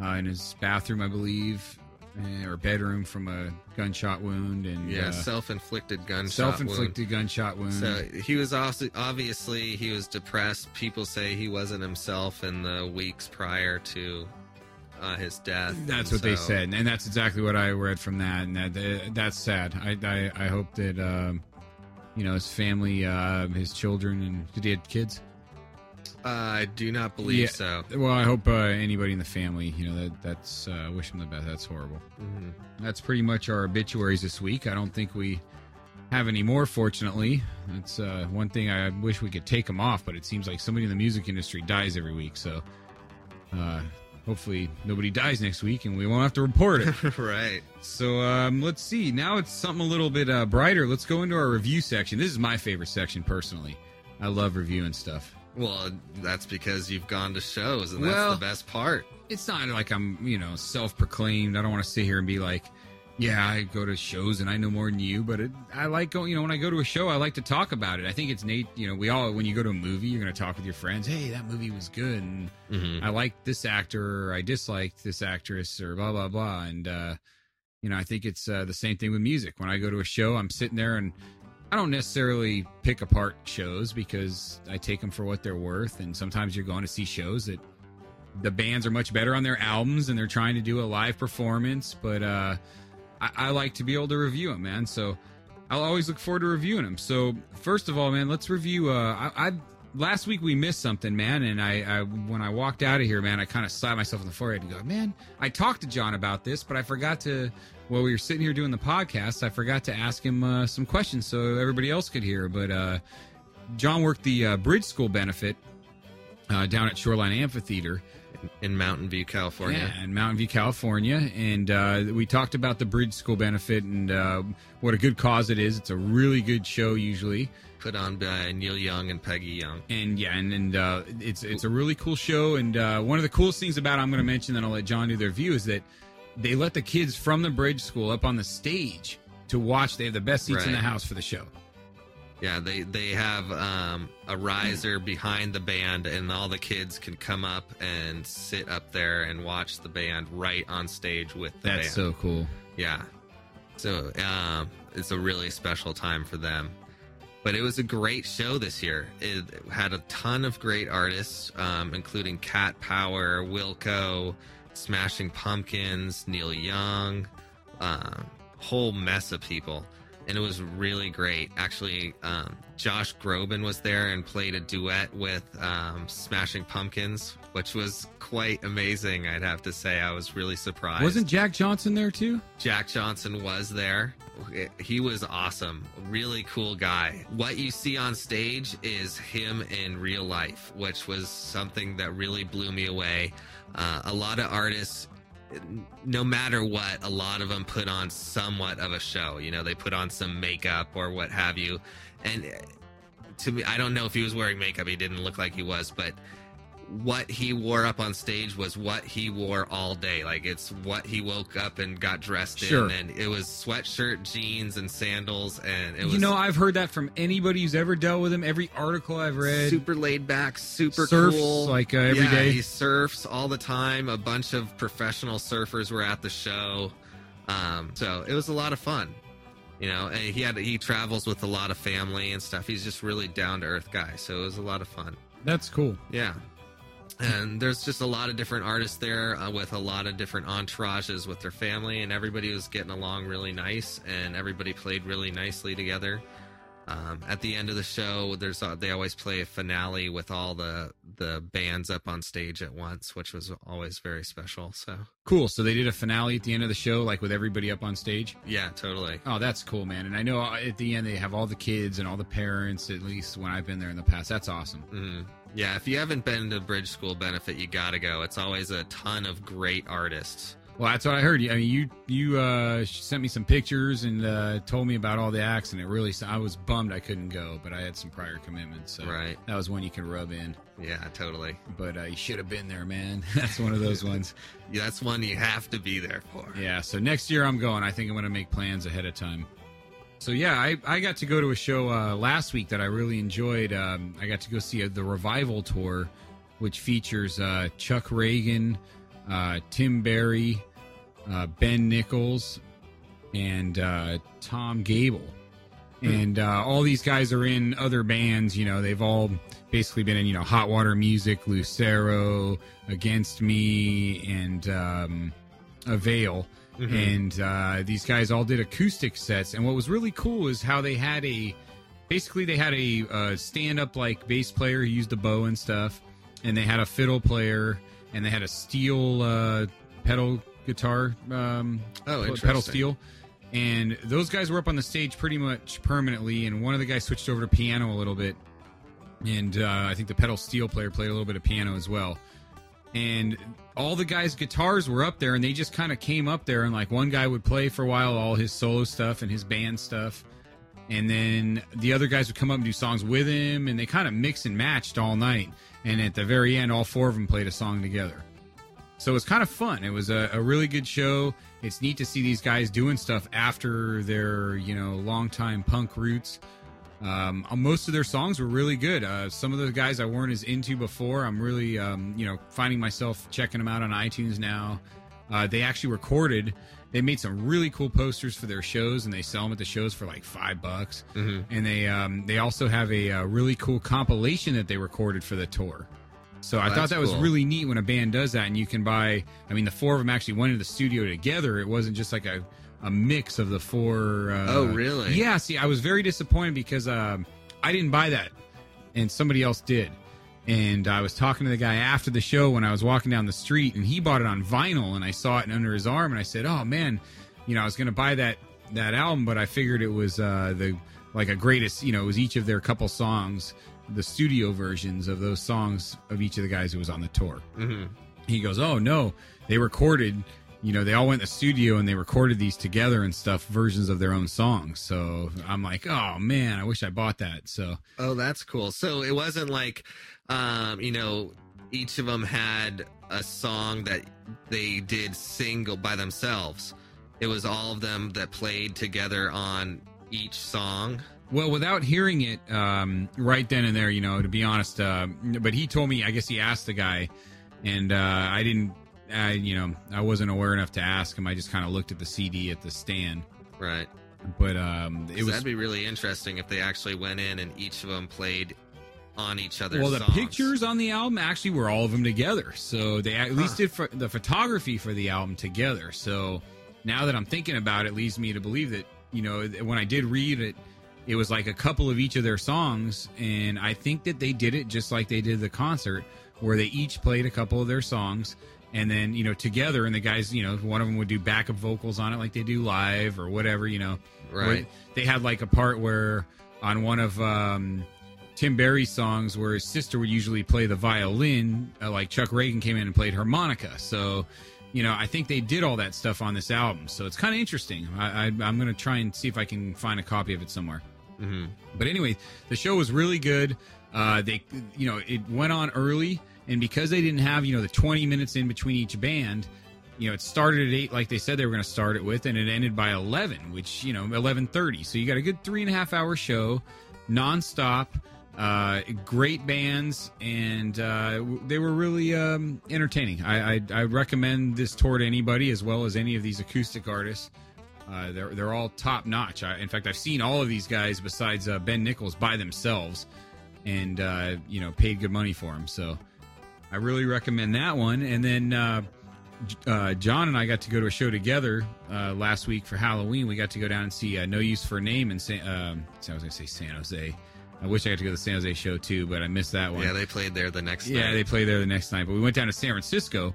uh, in his bathroom, I believe, or bedroom from a gunshot wound, and Yeah, uh, self-inflicted gunshot self-inflicted gunshot wound. wound. So he was also obviously he was depressed. People say he wasn't himself in the weeks prior to uh, his death. That's And what they said, and that's exactly what I read from that, and that uh, that's sad. I I, I hope that um, you know his family, uh, his children, and did he have kids? Uh, I do not believe Yeah. so. Well, I hope uh, anybody in the family, you know, that that's uh, wish them the best. That's horrible. Mhm. That's pretty much our obituaries this week. I don't think we have any more. Fortunately, that's uh, one thing I wish we could take them off, but it seems like somebody in the music industry dies every week. So uh, hopefully nobody dies next week, and we won't have to report it. <laughs> right. So um, let's see. Now it's something a little bit uh, brighter. Let's go into our review section. This is my favorite section personally. I love reviewing stuff. Well, that's because you've gone to shows, and that's Well- the best part. It's not like I'm, you know, self-proclaimed. I don't want to sit here and be like, yeah, I go to shows and I know more than you. But it, I like going. You know, when I go to a show, I like to talk about it. I think it's Nate. You know, we all when you go to a movie, you're going to talk with your friends. Hey, that movie was good, and Mhm. I liked this actor, or I disliked this actress, or blah blah blah. And uh, you know, I think it's uh, the same thing with music. When I go to a show, I'm sitting there and I don't necessarily pick apart shows because I take them for what they're worth. And sometimes you're going to see shows that the bands are much better on their albums and they're trying to do a live performance. But uh, I, I like to be able to review them, man. So I'll always look forward to reviewing them. So first of all, man, let's review. Uh, I, I last week we missed something, man, and I, I when I walked out of here, man, I kind of slapped myself in the forehead and go, man, I talked to John about this, but I forgot to. While we were sitting here doing the podcast, I forgot to ask him uh, some questions so everybody else could hear. But uh, John worked the uh, Bridge School benefit uh, down at Shoreline Amphitheater. in Mountain View, California. Yeah, in Mountain View, California, and uh, we talked about the Bridge School benefit and uh, what a good cause it is. It's a really good show usually, Put on by Neil Young and Pegi Young. and yeah, and, and uh, it's it's a really cool show. And uh, one of the coolest things about it, I'm going to mention, then I'll let John do their view, is that they let the kids from the Bridge School up on the stage to watch. They have the best seats in the house for the show. Yeah, they they have um, a riser behind the band, and all the kids can come up and sit up there and watch the band right on stage with the That's band. so cool. Yeah. So um, it's a really special time for them. But it was a great show this year. It had a ton of great artists, um, including Cat Power, Wilco, Smashing Pumpkins, Neil Young, um, whole mess of people. And it was really great. Actually, um, Josh Groban was there and played a duet with um, Smashing Pumpkins, which was quite amazing, I'd have to say. I was really surprised. Wasn't Jack Johnson there too? Jack Johnson was there. He was awesome. Really cool guy. What you see on stage is him in real life, which was something that really blew me away. Uh, a lot of artists, no matter what, a lot of them put on somewhat of a show. You know, they put on some makeup or what have you. And to me, I don't know if he was wearing makeup. He didn't look like he was, but what he wore up on stage was what he wore all day. Like it's what he woke up and got dressed Sure. in, and it was sweatshirt, jeans, and sandals, and it was you know, I've heard that from anybody who's ever dealt with him. Every article I've read. super laid back, super Surfs, cool. like, uh, every yeah, day? He surfs all the time. A bunch of professional surfers were at the show, um, so it was a lot of fun. You know, and he had he travels with a lot of family and stuff. He's just really down to earth guy, so it was a lot of fun. That's cool. Yeah. And there's just a lot of different artists there uh, with a lot of different entourages with their family, and everybody was getting along really nice, and everybody played really nicely together. Um, at the end of the show, there's uh, they always play a finale with all the the bands up on stage at once, which was always very special. So Cool. So they did a finale at the end of the show, like with everybody up on stage. yeah, totally. Oh, that's cool, man. And I know at the end they have all the kids and all the parents. At least when I've been there in the past, that's awesome. Mm. Yeah, if you haven't been to Bridge School Benefit, you gotta go. It's always a ton of great artists. Well, that's what I heard. I mean, you you uh, sent me some pictures and uh, told me about all the acts, and it really I was bummed I couldn't go, but I had some prior commitments, so Right. that was one you can rub in. Yeah, totally. But uh, you should have been there, man. <laughs> that's one of those ones. <laughs> Yeah, that's one you have to be there for. Yeah. So next year I'm going. I think I'm going to make plans ahead of time. So yeah, I, I got to go to a show uh, last week that I really enjoyed. Um, I got to go see uh the revival tour, which features uh, Chuck Ragan, uh, Tim Barry, uh, Ben Nichols, and uh, Tom Gabel. And uh, all these guys are in other bands. You know, they've all basically been in you know Hot Water Music, Lucero, Against Me, and um, Avail. And uh, these guys all did acoustic sets. And what was really cool is how they had a basically they had a uh, stand-up like bass player who used a bow and stuff, and they had a fiddle player, and they had a steel uh, pedal guitar, um, Oh, pedal steel. And those guys were up on the stage pretty much permanently, and one of the guys switched over to piano a little bit, and uh, I think the pedal steel player played a little bit of piano as well. And all the guys' guitars were up there, and they just kind of came up there, and like one guy would play for a while, all his solo stuff and his band stuff, and then the other guys would come up and do songs with him, and they kind of mixed and matched all night. And at the very end, all four of them played a song together. So it was kind of fun. It was a, a really good show. It's neat to see these guys doing stuff after their, you know, longtime punk roots. Um, uh, most of their songs were really good. Uh, some of the guys I weren't as into before, I'm really, um, you know, finding myself checking them out on iTunes now. Uh, they actually recorded. They made some really cool posters for their shows, and they sell them at the shows for like five bucks. Mm-hmm. And they um, they also have a, uh really cool compilation that they recorded for the tour. So I thought that was really neat when a band does that, and you can buy. I mean, the four of them actually went into the studio together. It wasn't just like a a mix of the four. Uh, Oh, really? Yeah. See, I was very disappointed because um, I didn't buy that, and somebody else did. And I was talking to the guy after the show when I was walking down the street, and he bought it on vinyl, and I saw it under his arm, and I said, "Oh man, you know, I was going to buy that that album, but I figured it was uh, the like a greatest, you know, it was each of their couple songs, the studio versions of those songs of each of the guys who was on the tour." hmm he goes, "Oh no, they recorded. You know, they all went to the studio and they recorded these together and stuff, versions of their own songs." So I'm like, "Oh man, I wish I bought that." So Oh, that's cool. So it wasn't like, um, you know, each of them had a song that they did single by themselves. It was all of them that played together on each song. Well, without hearing it um, right then and there, you know, to be honest, uh, but he told me, I guess he asked the guy, and uh, I didn't, I, you know, I wasn't aware enough to ask him. I just kind of looked at the CD at the stand, Right. but um, it was that'd be really interesting if they actually went in and each of them played on each other's well, the songs. pictures on the album actually were all of them together. So they at least did the photography for the album together. So now that I'm thinking about it, leads me to believe that you know when I did read it, it was like a couple of each of their songs, and I think that they did it just like they did the concert, where they each played a couple of their songs. And then you know together, and the guys, you know, one of them would do backup vocals on it, like they do live or whatever, you know. Right. They had like a part where on one of um, Tim Barry's songs where his sister would usually play the violin, uh, like Chuck Ragan came in and played harmonica. So, you know, I think they did all that stuff on this album. So it's kind of interesting. I, I, I'm going to try and see if I can find a copy of it somewhere. hmm But anyway, the show was really good. Uh, they, you know, it went on early, and because they didn't have, you know, the 20 minutes in between each band, you know, it started at eight, like they said they were going to start it with, and it ended by 11, which you know, 11:30. So you got a good three and a half hour show, nonstop. Uh, great bands, and uh, they were really um, entertaining. I, I I recommend this tour to anybody, as well as any of these acoustic artists. Uh, they're they're all top notch. In fact, I've seen all of these guys besides uh, Ben Nichols by themselves, and uh, you know paid good money for them. So I really recommend that one. And then uh, uh, John and I got to go to a show together uh, last week for Halloween. We got to go down and see uh, No Use for a Name in San. Um, I was going to say San Jose. I wish I got to go to the San Jose show too, but I missed that one. Yeah, they played there the next Yeah, night. they played there the next night. But we went down to San Francisco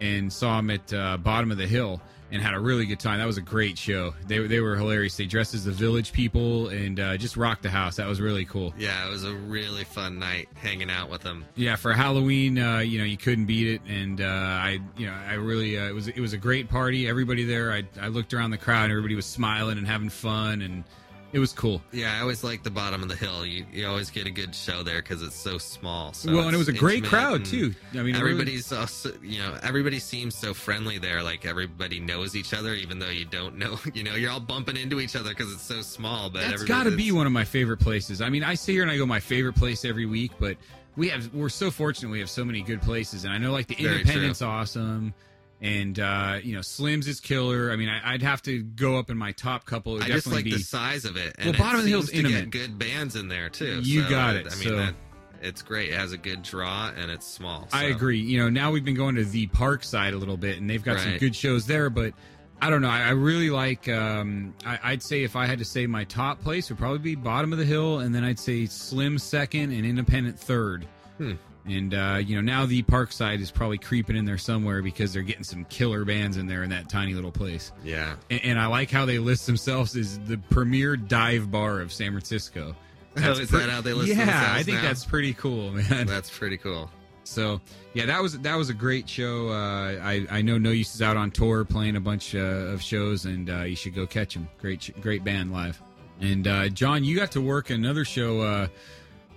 and saw them at uh, Bottom of the Hill. And had a really good time. That was a great show. They they were hilarious. They dressed as the village people and uh, just rocked the house. That was really cool. Yeah, it was a really fun night hanging out with them. Yeah, for Halloween, uh, you know, you couldn't beat it, and uh, I, you know, I really, uh, it was, it was a great party. Everybody there, I, I looked around the crowd, and everybody was smiling and having fun, and it was cool. Yeah, I always like the bottom of the hill. You, you always get a good show there because it's so small. So well, and it was a great crowd too. I mean, it really- everybody's also, you know, everybody seems so friendly there. Like everybody knows each other, even though you don't know. <laughs> You know, you're all bumping into each other because it's so small. But That's got to be one of my favorite places. I mean, I sit here and I go my favorite place every week, but we have we're so fortunate we have so many good places, and I know like the Very Independent's awesome, and uh, you know Slim's is killer. I mean, I, I'd have to go up in my top couple. It would I just like be the size of it. Well, Bottom it of the Hill's intimate. good bands in there too. You so, got it, I mean, so- that, it's great. It has a good draw and it's small. I agree. You know, now we've been going to the park side a little bit, and they've got some good shows there. But I don't know. I, I really like. Um, I, I'd say if I had to say my top place would probably be bottom of the hill, and then I'd say Slim second and Independent third. Hmm. And uh, you know, now the park side is probably creeping in there somewhere because they're getting some killer bands in there in that tiny little place. Yeah. And, and I like how they list themselves as the premier dive bar of San Francisco. Oh, <laughs> is that how they list yeah, themselves I think now? that's pretty cool, <laughs> man. That's pretty cool. So yeah, that was that was a great show. Uh, I I know No Use is out on tour playing a bunch uh, of shows, and uh, you should go catch them. Great great band live. And uh, John, you got to work another show uh,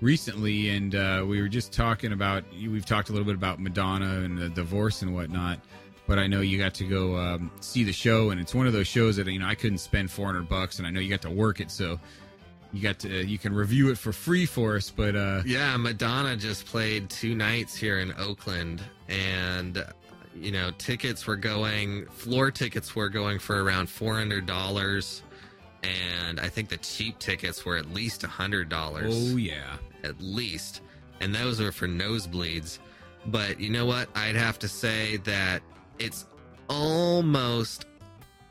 recently, and uh, we were just talking about. We've talked a little bit about Madonna and the divorce and whatnot. But I know you got to go um, see the show, and it's one of those shows that you know I couldn't spend four hundred bucks, and I know you got to work it, so you got to you can review it for free for us. But uh, Yeah, Madonna just played two nights here in Oakland, and you know, tickets were going, floor tickets were going for around four hundred dollars, and I think the cheap tickets were at least a hundred dollars. oh yeah. At least, and those are for nosebleeds. But you know what? I'd have to say that it's almost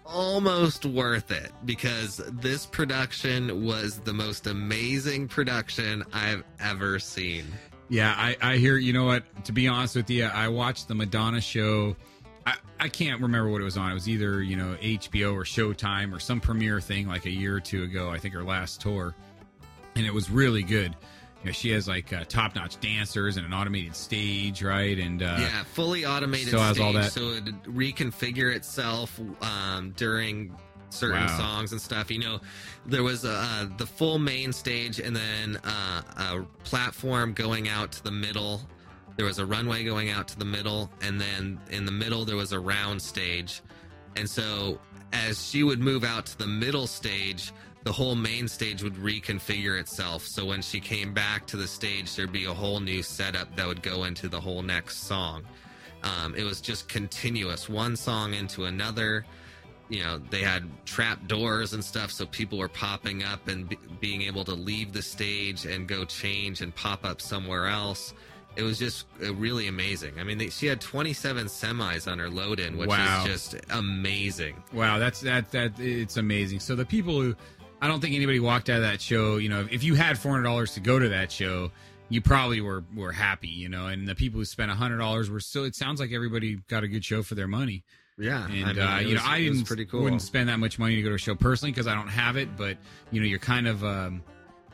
almost worth it because this production was the most amazing production I've ever seen. Yeah, I, I hear. You know what? To be honest with you, I watched the Madonna show. I, I can't remember what it was on. It was either you know HBO or Showtime or some premiere thing like a year or two ago. I think her last tour, and it was really good. You know, she has like uh, top notch dancers and an automated stage, right? And uh, yeah, fully automated so stage, all that- so it reconfigure itself um, during certain Wow. songs and stuff. You know, there was uh, the full main stage, and then uh, a platform going out to the middle. There was a runway going out to the middle, and then in the middle there was a round stage. And so, as she would move out to the middle stage, the whole main stage would reconfigure itself. So when she came back to the stage, there'd be a whole new setup that would go into the whole next song. Um, it was just continuous, one song into another. You know, they had trap doors and stuff, so people were popping up and be- being able to leave the stage and go change and pop up somewhere else. It was just uh, really amazing. I mean, they, she had 27 semis on her load in, which Wow. is just amazing. Wow, that's that that it's amazing. So the people who I don't think anybody walked out of that show, you know, if you had four hundred dollars to go to that show, you probably were were happy, you know, and the people who spent hundred dollars were still it sounds like everybody got a good show for their money. Yeah, And I uh, mean, it you know, I didn't pretty cool. wouldn't spend that much money to go to a show personally because I don't have it, but you know, you're kind of um,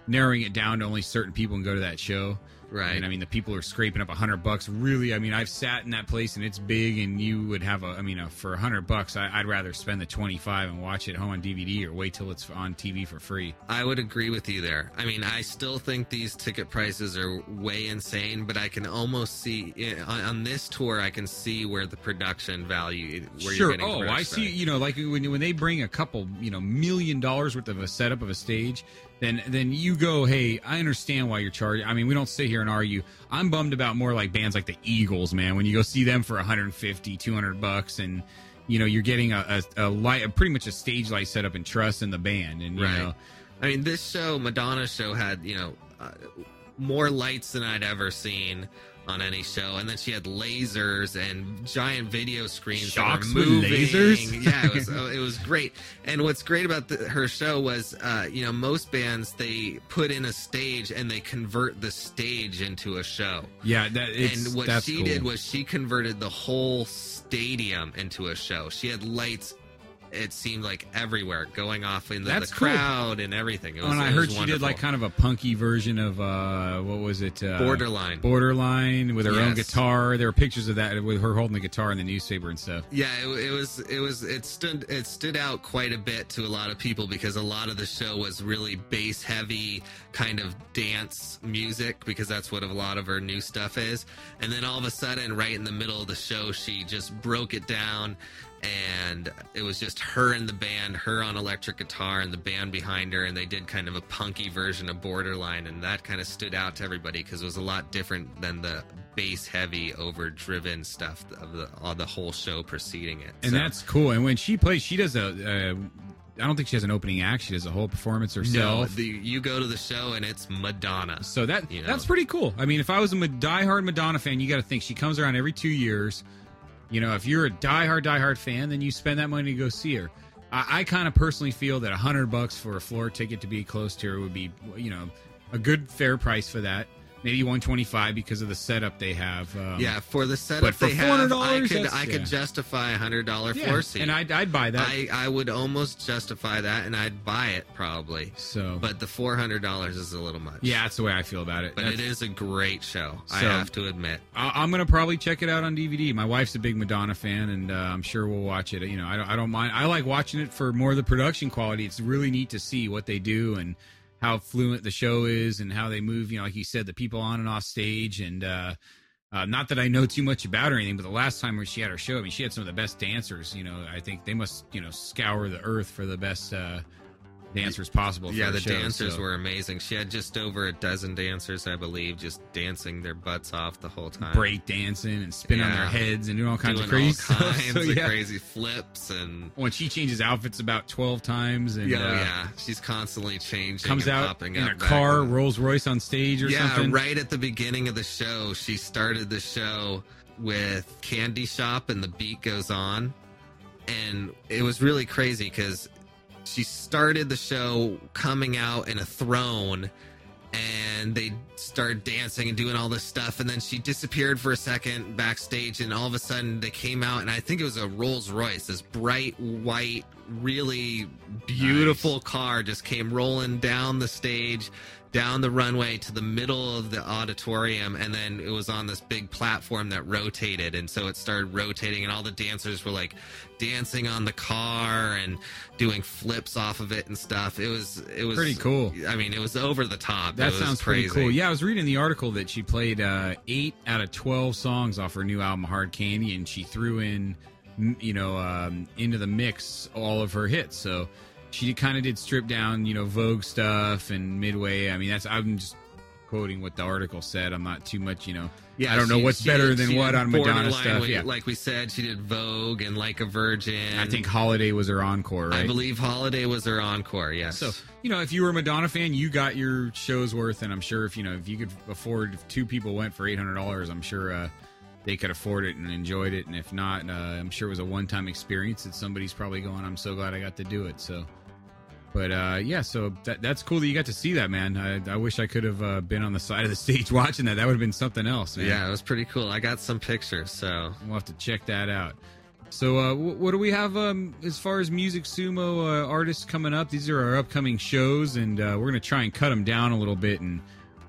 narrowing it down to only certain people can go to that show. Right. And I mean, the people are scraping up a hundred bucks. Really, I mean, I've sat in that place and it's big, and you would have a. I mean, uh, for a hundred bucks, I, I'd rather spend the twenty five and watch it home on DVD or wait till it's on TV for free. I would agree with you there. I mean, I still think these ticket prices are way insane, but I can almost see eh, on, on this tour. I can see where the production value, where sure. Oh, I see. You know, like when when they bring a couple, you know, million dollars worth of a setup of a stage, then then you go, hey, I understand why you're charging. I mean, we don't sit here and argue. I'm bummed about more like bands like the Eagles, man. When you go see them for 150, 200 bucks, and you know you're getting a, a, a light, a pretty much a stage light setup and trust in the band, and you Right. know, I mean, this show, Madonna show, had you know uh, more lights than I'd ever seen. On any show. And then she had lasers and giant video screens. Shocks that were with lasers? <laughs> yeah, it was uh, <laughs> it was great. And what's great about the, her show was, uh, you know, most bands they put in a stage and they convert the stage into a show. Yeah, that and what she cool. did was she converted the whole stadium into a show. She had lights. It seemed like everywhere, going off in the cool. crowd and everything. It was, Oh, and I was heard she did like kind of a punky version of uh what was it? Uh, borderline. Borderline with her own guitar. There were pictures of that with her holding the guitar in the newspaper and stuff. Yeah, it, it was it was it stood it stood out quite a bit to a lot of people because a lot of the show was really bass heavy kind of dance music because that's what a lot of her new stuff is. And then all of a sudden right in the middle of the show she just broke it down and it was just her and the band, her on electric guitar and the band behind her and they did kind of a punky version of Borderline and that kind of stood out to everybody because it was a lot different than the bass heavy overdriven stuff of the of the whole show preceding it. And So- that's cool. And when she plays, she does a. Uh, I don't think she has an opening act. She does a whole performance no, herself. the, you go to the show and it's Madonna. so that you know. that's pretty cool. I mean, if I was a diehard Madonna fan, you got to think she comes around every two years. You know, if you're a diehard diehard fan, then you spend that money to go see her. I, I kind of personally feel that a hundred bucks for a floor ticket to be close to her would be, you know, a good fair price for that. Maybe one twenty five because of the setup they have. Um, yeah, for the but setup for they have, I $400, could I yeah. could justify a hundred dollar yeah, floor seat. and I'd, I'd buy that. I I would almost justify that, and I'd buy it probably. so, But the four hundred dollars is a little much. yeah, that's the way I feel about it. but That's- it is a great show. I have to admit. I- I'm gonna probably check it out on DVD. My wife's a big Madonna fan, and uh, I'm sure we'll watch it. You know, I don't, I don't mind. I like watching it for more of the production quality. It's really neat to see what they do and how fluent the show is and how they move. You know, like you said, the people on and off stage, and uh, uh, not that I know too much about or anything, but the last time when she had her show, I mean, she had some of the best dancers. You know, I think they must, you know, scour the earth for the best uh, dancers possible. For Yeah, the show, dancers so- were amazing. She had just over a dozen dancers, I believe, just dancing their butts off the whole time. break dancing and spin on their heads and doing all kinds doing of crazy all kinds So, <laughs> of yeah. crazy flips and when she changes outfits about 12 times and yeah, uh, yeah, she's constantly changing. comes and out popping in a car, and- Rolls Royce on stage or yeah, something. right at the beginning of the show, she started the show with Candy Shop, and the beat goes on, and it was really crazy because she started the show coming out in a throne. And they started dancing and doing all this stuff, and then she disappeared for a second backstage, and all of a sudden they came out, and I think it was a Rolls Royce, this bright white, really beautiful car, just came rolling down the stage, down the runway to the middle of the auditorium and then it was on this big platform that rotated and so it started rotating and all the dancers were like dancing on the car and doing flips off of it and stuff it was it was Pretty cool. i mean it was over the top That sounds crazy. pretty cool. Yeah, I was reading the article that she played uh, eight out of 12 songs off her new album, Hard Candy, and she threw in, you know, um, into the mix all of her hits. So she kind of did strip down, you know, Vogue stuff and Midway. I mean, that's, I'm just quoting what the article said. I'm not too much, you know, Yeah, I don't know what's better did- than what on Madonna stuff. Yeah. like we said she did vogue and like a virgin I think Holiday was her encore, right? i believe holiday was her encore yes So you know, if you were a Madonna fan, you got your show's worth, and I'm sure if you know if you could afford, if two people went for eight hundred dollars, I'm sure uh, they could afford it and enjoyed it. And if not, uh, I'm sure it was a one-time experience that somebody's probably going. I'm so glad I got to do it. So, but uh, yeah, so that that's cool that you got to see that, man. I, I wish I could have uh, been on the side of the <laughs> stage watching that. That would have been something else, man. yeah it was pretty cool i got some pictures so We'll have to check that out. So, uh, wh- what do we have um, as far as music sumo uh, artists coming up? These are our upcoming shows, and uh, we're going to try and cut them down a little bit and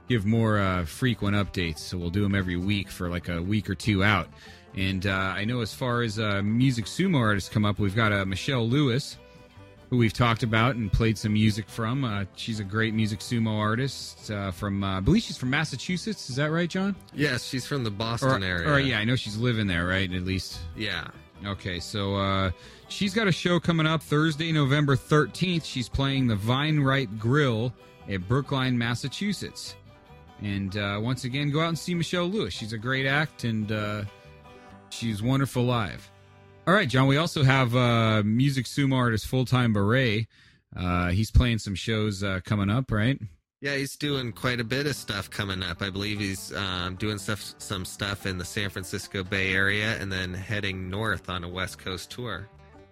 give more uh, frequent updates. So, we'll do them every week for like a week or two out. And uh, I know as far as uh, music sumo artists come up, we've got uh, Michelle Lewis, who we've talked about and played some music from. Uh, she's a great music sumo artist uh, from, uh, I believe she's from Massachusetts. Is that right, John? yes she's from the boston Or, area or yeah, I know she's living there, right? At least. yeah Okay, so uh, she's got a show coming up Thursday, November 13th. She's playing the Vine Right Grill at Brookline, Massachusetts. And uh, once again, go out and see Michelle Lewis. She's a great act and uh, she's wonderful live. All right, John, we also have uh, music sumo artist Full Time Beret. Uh, he's playing some shows uh, coming up, right? Yeah, he's doing quite a bit of stuff coming up. I believe he's um, doing stuff, some stuff in the San Francisco Bay Area, and then heading north on a West Coast tour.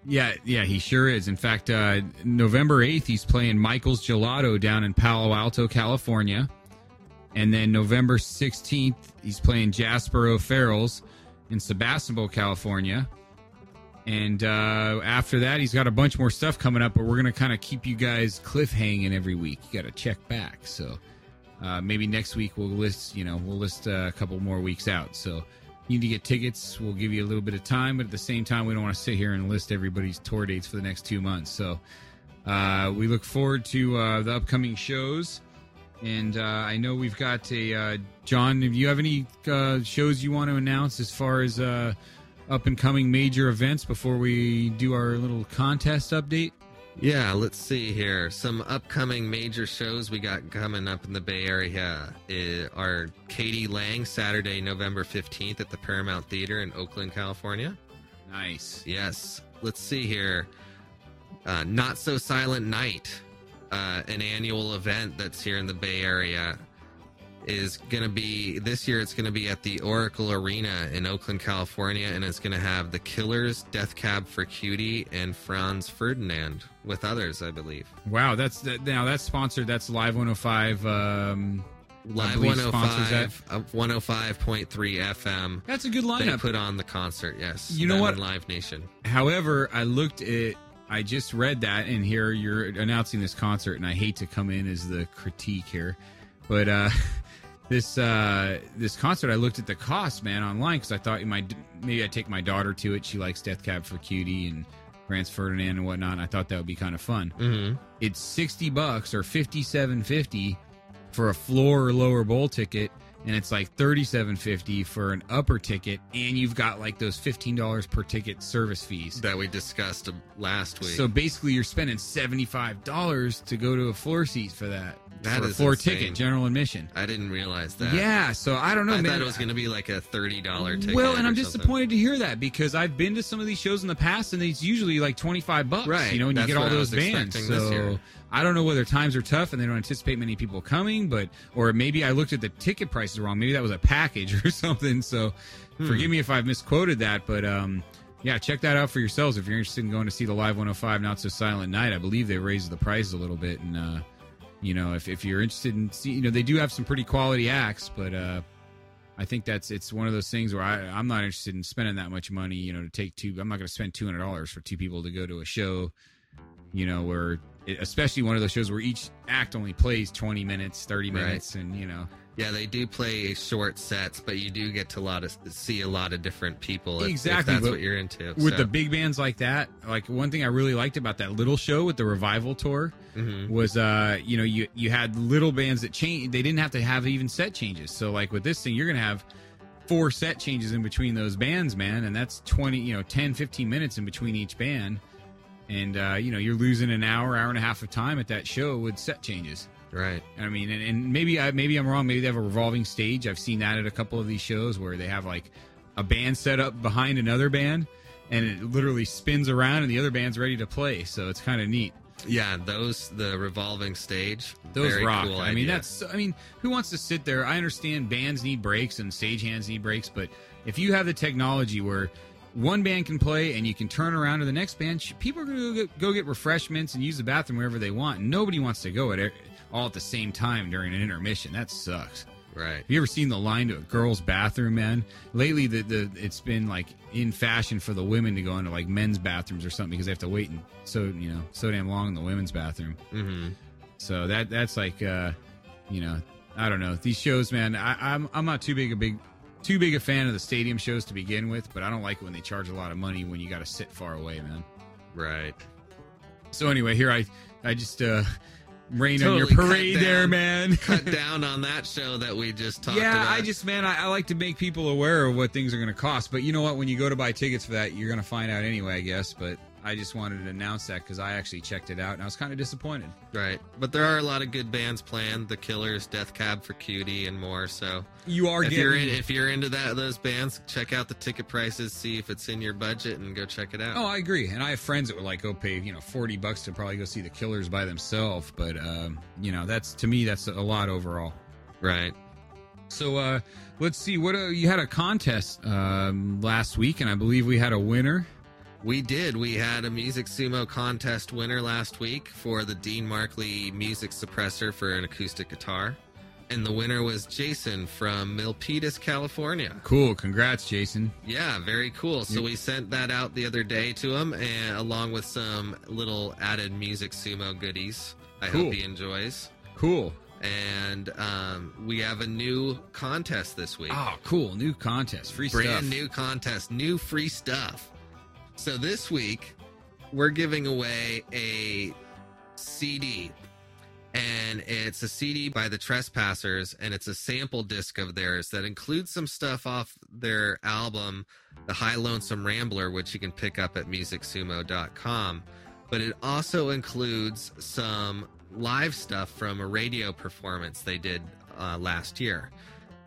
Yeah, yeah, he sure is. In fact, uh, November 8th, he's playing Michael's Gelato down in Palo Alto, California. And then November 16th, he's playing Jasper O'Farrell's in Sebastopol, California. And uh, after that, he's got a bunch more stuff coming up, but we're going to kind of keep you guys cliffhanging every week. You got to check back. So uh, maybe next week we'll list, you know, we'll list uh, a couple more weeks out. So you need to get tickets. We'll give you a little bit of time, but at the same time, we don't want to sit here and list everybody's tour dates for the next two months. So uh, we look forward to uh, the upcoming shows. And uh, I know we've got a John. Do you have any shows you want to announce as far as up and coming major events before we do our little contest update? Yeah, let's see here. Some upcoming major shows we got coming up in the Bay Area uh, are k.d. lang, Saturday, November 15th at the Paramount Theater in Oakland, California. Nice. Yes. Let's see here. Uh, Not So Silent Night, uh, an annual event that's here in the Bay Area, is going to be this year. It's going to be at the Oracle Arena in Oakland, California, and it's going to have the Killers, Death Cab for Cutie, and Franz Ferdinand with others, I believe. Wow, that's that, now that's sponsored. That's Live 105. Um, Live sponsors that. 105, uh, 105.3 FM. That's a good lineup. They put on the concert, yes. You know what? Live Nation. However, I looked at. I just read that, and here you're announcing this concert, and I hate to come in as the critique here, but uh, <laughs> this uh, this concert, I looked at the cost, man, online because I thought you might maybe I'd take my daughter to it. She likes Death Cab for Cutie and Franz Ferdinand and whatnot. And I thought that would be kind of fun. hmm It's sixty bucks or fifty seven fifty for a floor or lower bowl ticket, and it's like thirty seven fifty for an upper ticket, and you've got like those fifteen dollars per ticket service fees. That we discussed uh, last week. So basically, you're spending seventy five dollars to go to a floor seat for that. That for a is floor insane. ticket, general admission. I didn't realize that. Yeah, so I don't know. I man. thought it was going to be like a thirty dollar ticket. Well, and I'm something. disappointed to hear that because I've been to some of these shows in the past, and it's usually like 25 bucks. Right, You know, and you get all those bands. So. I don't know whether times are tough and they don't anticipate many people coming, but or maybe I looked at the ticket prices wrong. Maybe that was a package <laughs> or something. So Hmm. forgive me if I've misquoted that, but um. Yeah, check that out for yourselves if you're interested in going to see the Live 105 Not So Silent Night. I believe they raised the prices a little bit, and uh, you know, if, if you're interested in see, you know, they do have some pretty quality acts, but uh, I think that's it's one of those things where I, I'm not interested in spending that much money, you know, to take two. I'm not going to spend two hundred dollars for two people to go to a show, you know, where especially one of those shows where each act only plays 20 minutes, 30 Right. minutes, and you know, Yeah, they do play short sets, but you do get to a lot of see a lot of different people. If, Exactly, if that's what you're into. with so. the big bands like that, like one thing I really liked about that little show with the revival tour Mhm. was, uh, you know, you you had little bands that change. They didn't have to have even set changes. So like with this thing, you're gonna have four set changes in between those bands, man, and that's 20, you know, 10, 15 minutes in between each band. And uh, you know, you're losing an hour, hour and a half of time at that show with set changes. right. I mean, and, and maybe I maybe I'm wrong. Maybe they have a revolving stage. I've seen that at a couple of these shows where they have like a band set up behind another band, and it literally spins around, and the other band's ready to play. So it's kind of neat. Yeah, those the revolving stage. Those rock. Cool I mean, idea. that's. I mean, who wants to sit there? I understand bands need breaks and stagehands need breaks, but if you have the technology where one band can play and you can turn around to the next band, people are going to go get, go get refreshments and use the bathroom wherever they want. Nobody wants to go at all at the same time during an intermission. That sucks. right. Have you ever seen the line to a girl's bathroom, man? Lately, the, the it's been like in fashion for the women to go into like men's bathrooms or something because they have to wait and so you know so damn long in the women's bathroom. hmm So that that's like uh, you know I don't know these shows, man. I, I'm I'm not too big a big too big a fan of the stadium shows to begin with, but I don't like it when they charge a lot of money when you got to sit far away, man. Right. So anyway, here I I just uh rain on your Totally parade there, man. Cut <laughs> down on that show that we just talked about. yeah, about. I just man, I, I like to make people aware of what things are going to cost. But you know what? When you go to buy tickets for that, you're going to find out anyway, I guess. But I just wanted to announce that because I actually checked it out and I was kind of disappointed. Right. But there are a lot of good bands planned. The Killers, Death Cab for Cutie, and more. So You are if getting you're in, if you're into that those bands, check out the ticket prices, see if it's in your budget, and go check it out. Oh, I agree. And I have friends that would like go pay, you know, 40 bucks to probably go see the Killers by themselves. But, um, you know, that's to me, that's a lot overall. Right. So uh, let's see. What uh, you had a contest um, last week, and I believe we had a winner. We did. We had a Music Sumo contest winner last week for the Dean Markley Music Suppressor for an acoustic guitar. And the winner was Jason from Milpitas, California. Cool. Congrats, Jason. Yeah, very cool. So we sent that out the other day to him, and along with some little added Music Sumo goodies. I Cool. hope he enjoys. Cool. And um, we have a new contest this week. Oh, cool. New contest. Free brand stuff. new contest, new free stuff. So this week we're giving away a CD. And it's a CD by the Trespassers, and it's a sample disc of theirs that includes some stuff off their album, The High Lonesome Rambler, which you can pick up at musicsumo.com. But it also includes some live stuff from a radio performance they did uh, last year.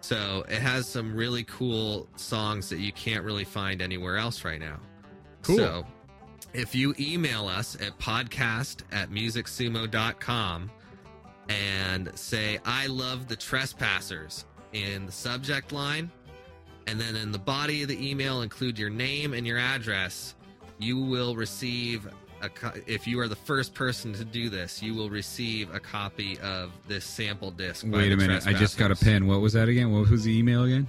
So it has some really cool songs that you can't really find anywhere else right now. Cool. So if you email us at podcast at musicsumo.com and say, I love the trespassers in the subject line, and then in the body of the email include your name and your address, you will receive a co- if you are the first person to do this, you will receive a copy of this sample disc. Wait a minute. I just got a pen. What was that again? What was the email again?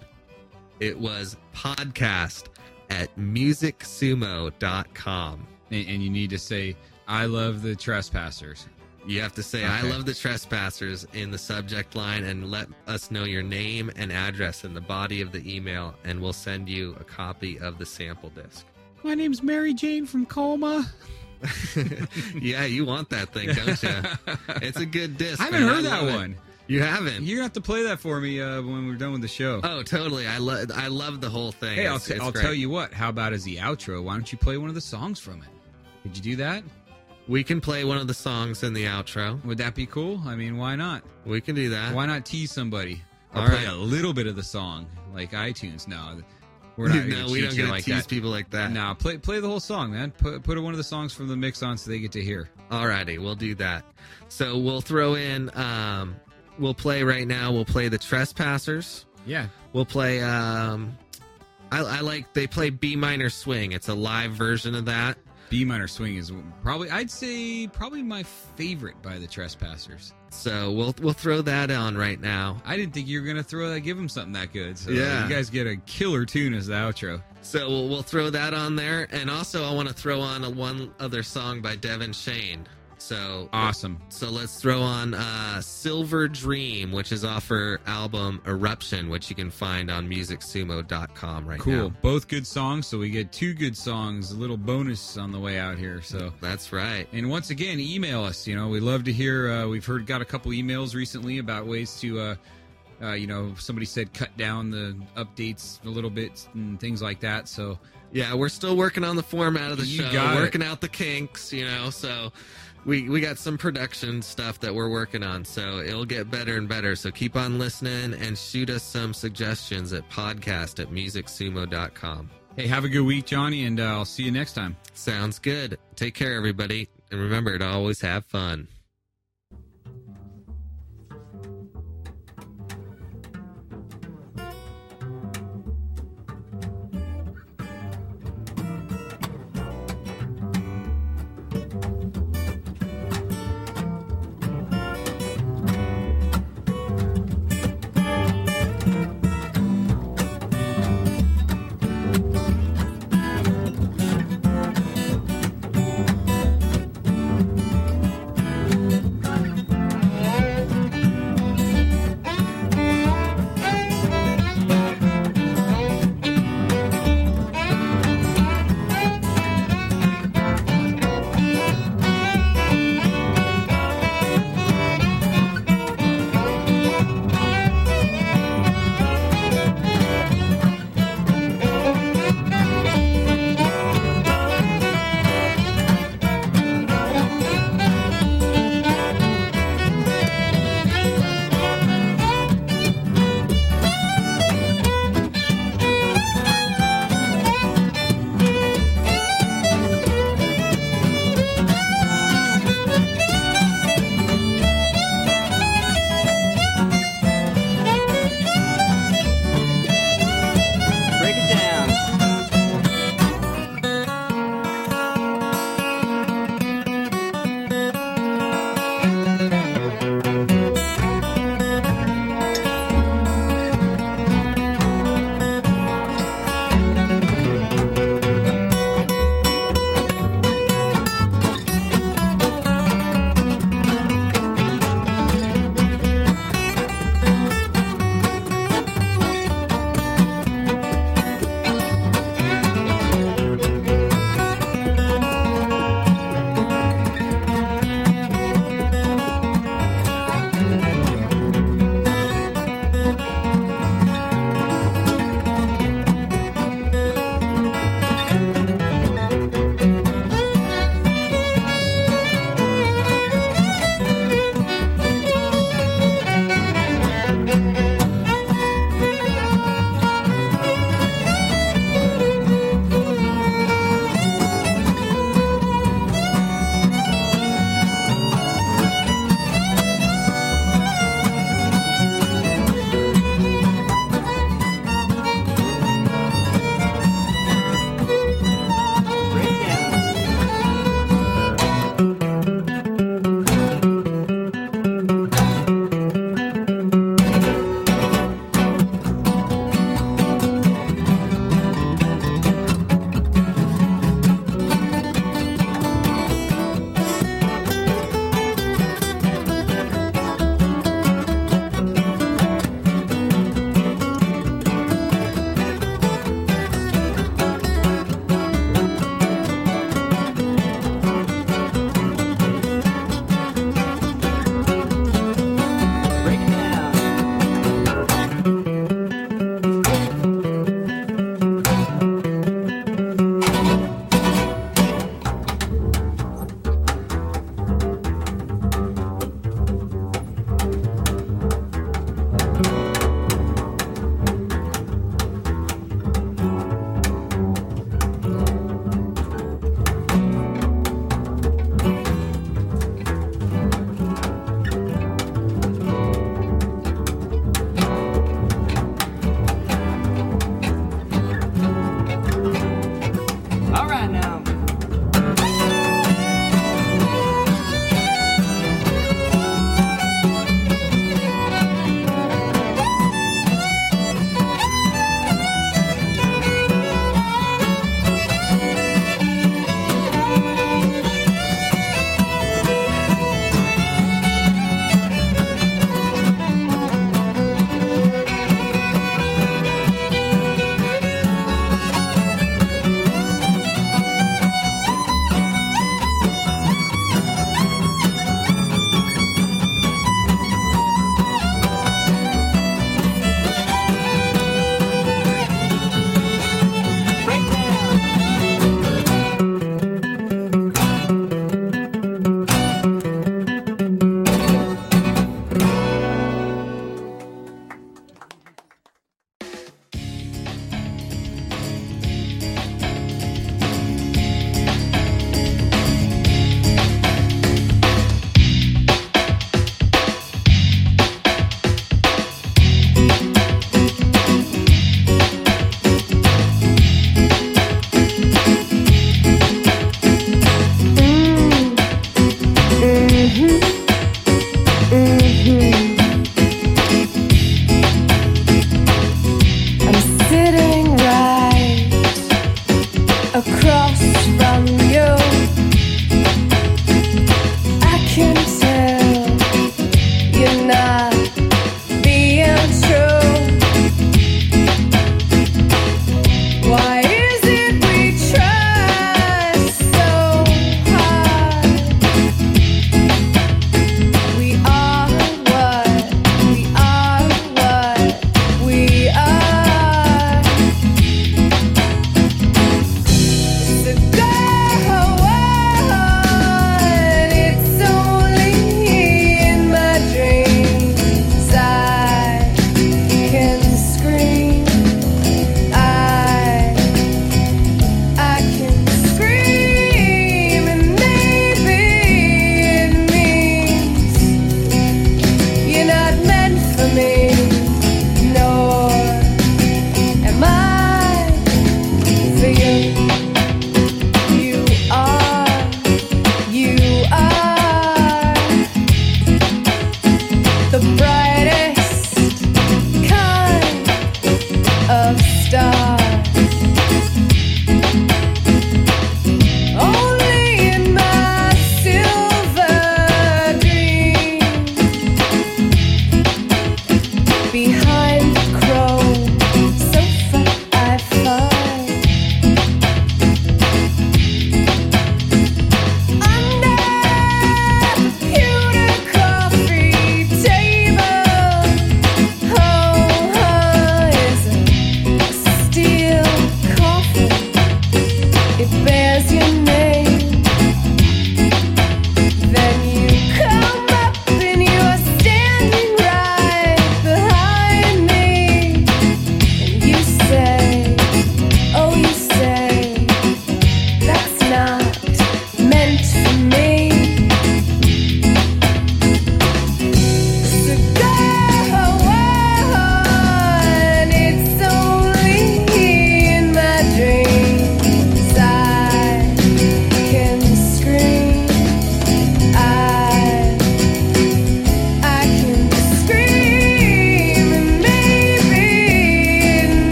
It was podcast at musicsumo.com. And, and you need to say, I love the trespassers. You have to say, I love the trespassers in the subject line and let us know your name and address in the body of the email, and we'll send you a copy of the sample disc. My name's Mary Jane from Coma. <laughs> yeah, you want that thing, don't you? <laughs> It's a good disc. I haven't man. heard that one. it. You haven't? You're gonna have to play that for me uh, when we're done with the show. Oh, totally. I love I love the whole thing. hey, I'll, It's- t- it's I'll great. tell you what. How about as the outro? Why don't you play one of the songs from it? Could you do that? We can play one of the songs in the outro. Would that be cool? I mean, why not? We can do that. Why not tease somebody? Or All play right. a little bit of the song, like iTunes. No, we're not. <laughs> no, gonna we don't get to like tease that. people like that. No, play play the whole song, man. Put put one of the songs from the mix on so they get to hear. Alrighty, we'll do that. So we'll throw in. Um, we'll play right now. We'll play the Trespassers. Yeah. We'll play. Um, I, I like they play B minor swing. It's a live version of that. B minor swing is probably I'd say probably my favorite by the Trespassers. So we'll we'll throw that on right now. I didn't think you were gonna throw that, give them something that good. So Yeah. you guys get a killer tune as the outro. So we'll, we'll throw that on there, and also I want to throw on a one other song by Devin Shane. So Awesome. So let's throw on uh, Silver Dream, which is off her album Eruption, which you can find on musicsumo.com right Cool. now. Cool. Both good songs, so we get two good songs, a little bonus on the way out here. So That's right. And once again, email us. You know, we love to hear. Uh, we've heard got a couple emails recently about ways to, uh, uh, you know, somebody said cut down the updates a little bit and things like that. So Yeah, we're still working on the format of the You show, got it. working out the kinks, you know, so we we got some production stuff that we're working on, so it'll get better and better. So keep on listening and shoot us some suggestions at podcast at musicsumo.com. hey, have a good week, Johnny, and uh, I'll see you next time. Sounds good. Take care, everybody. And remember to always have fun.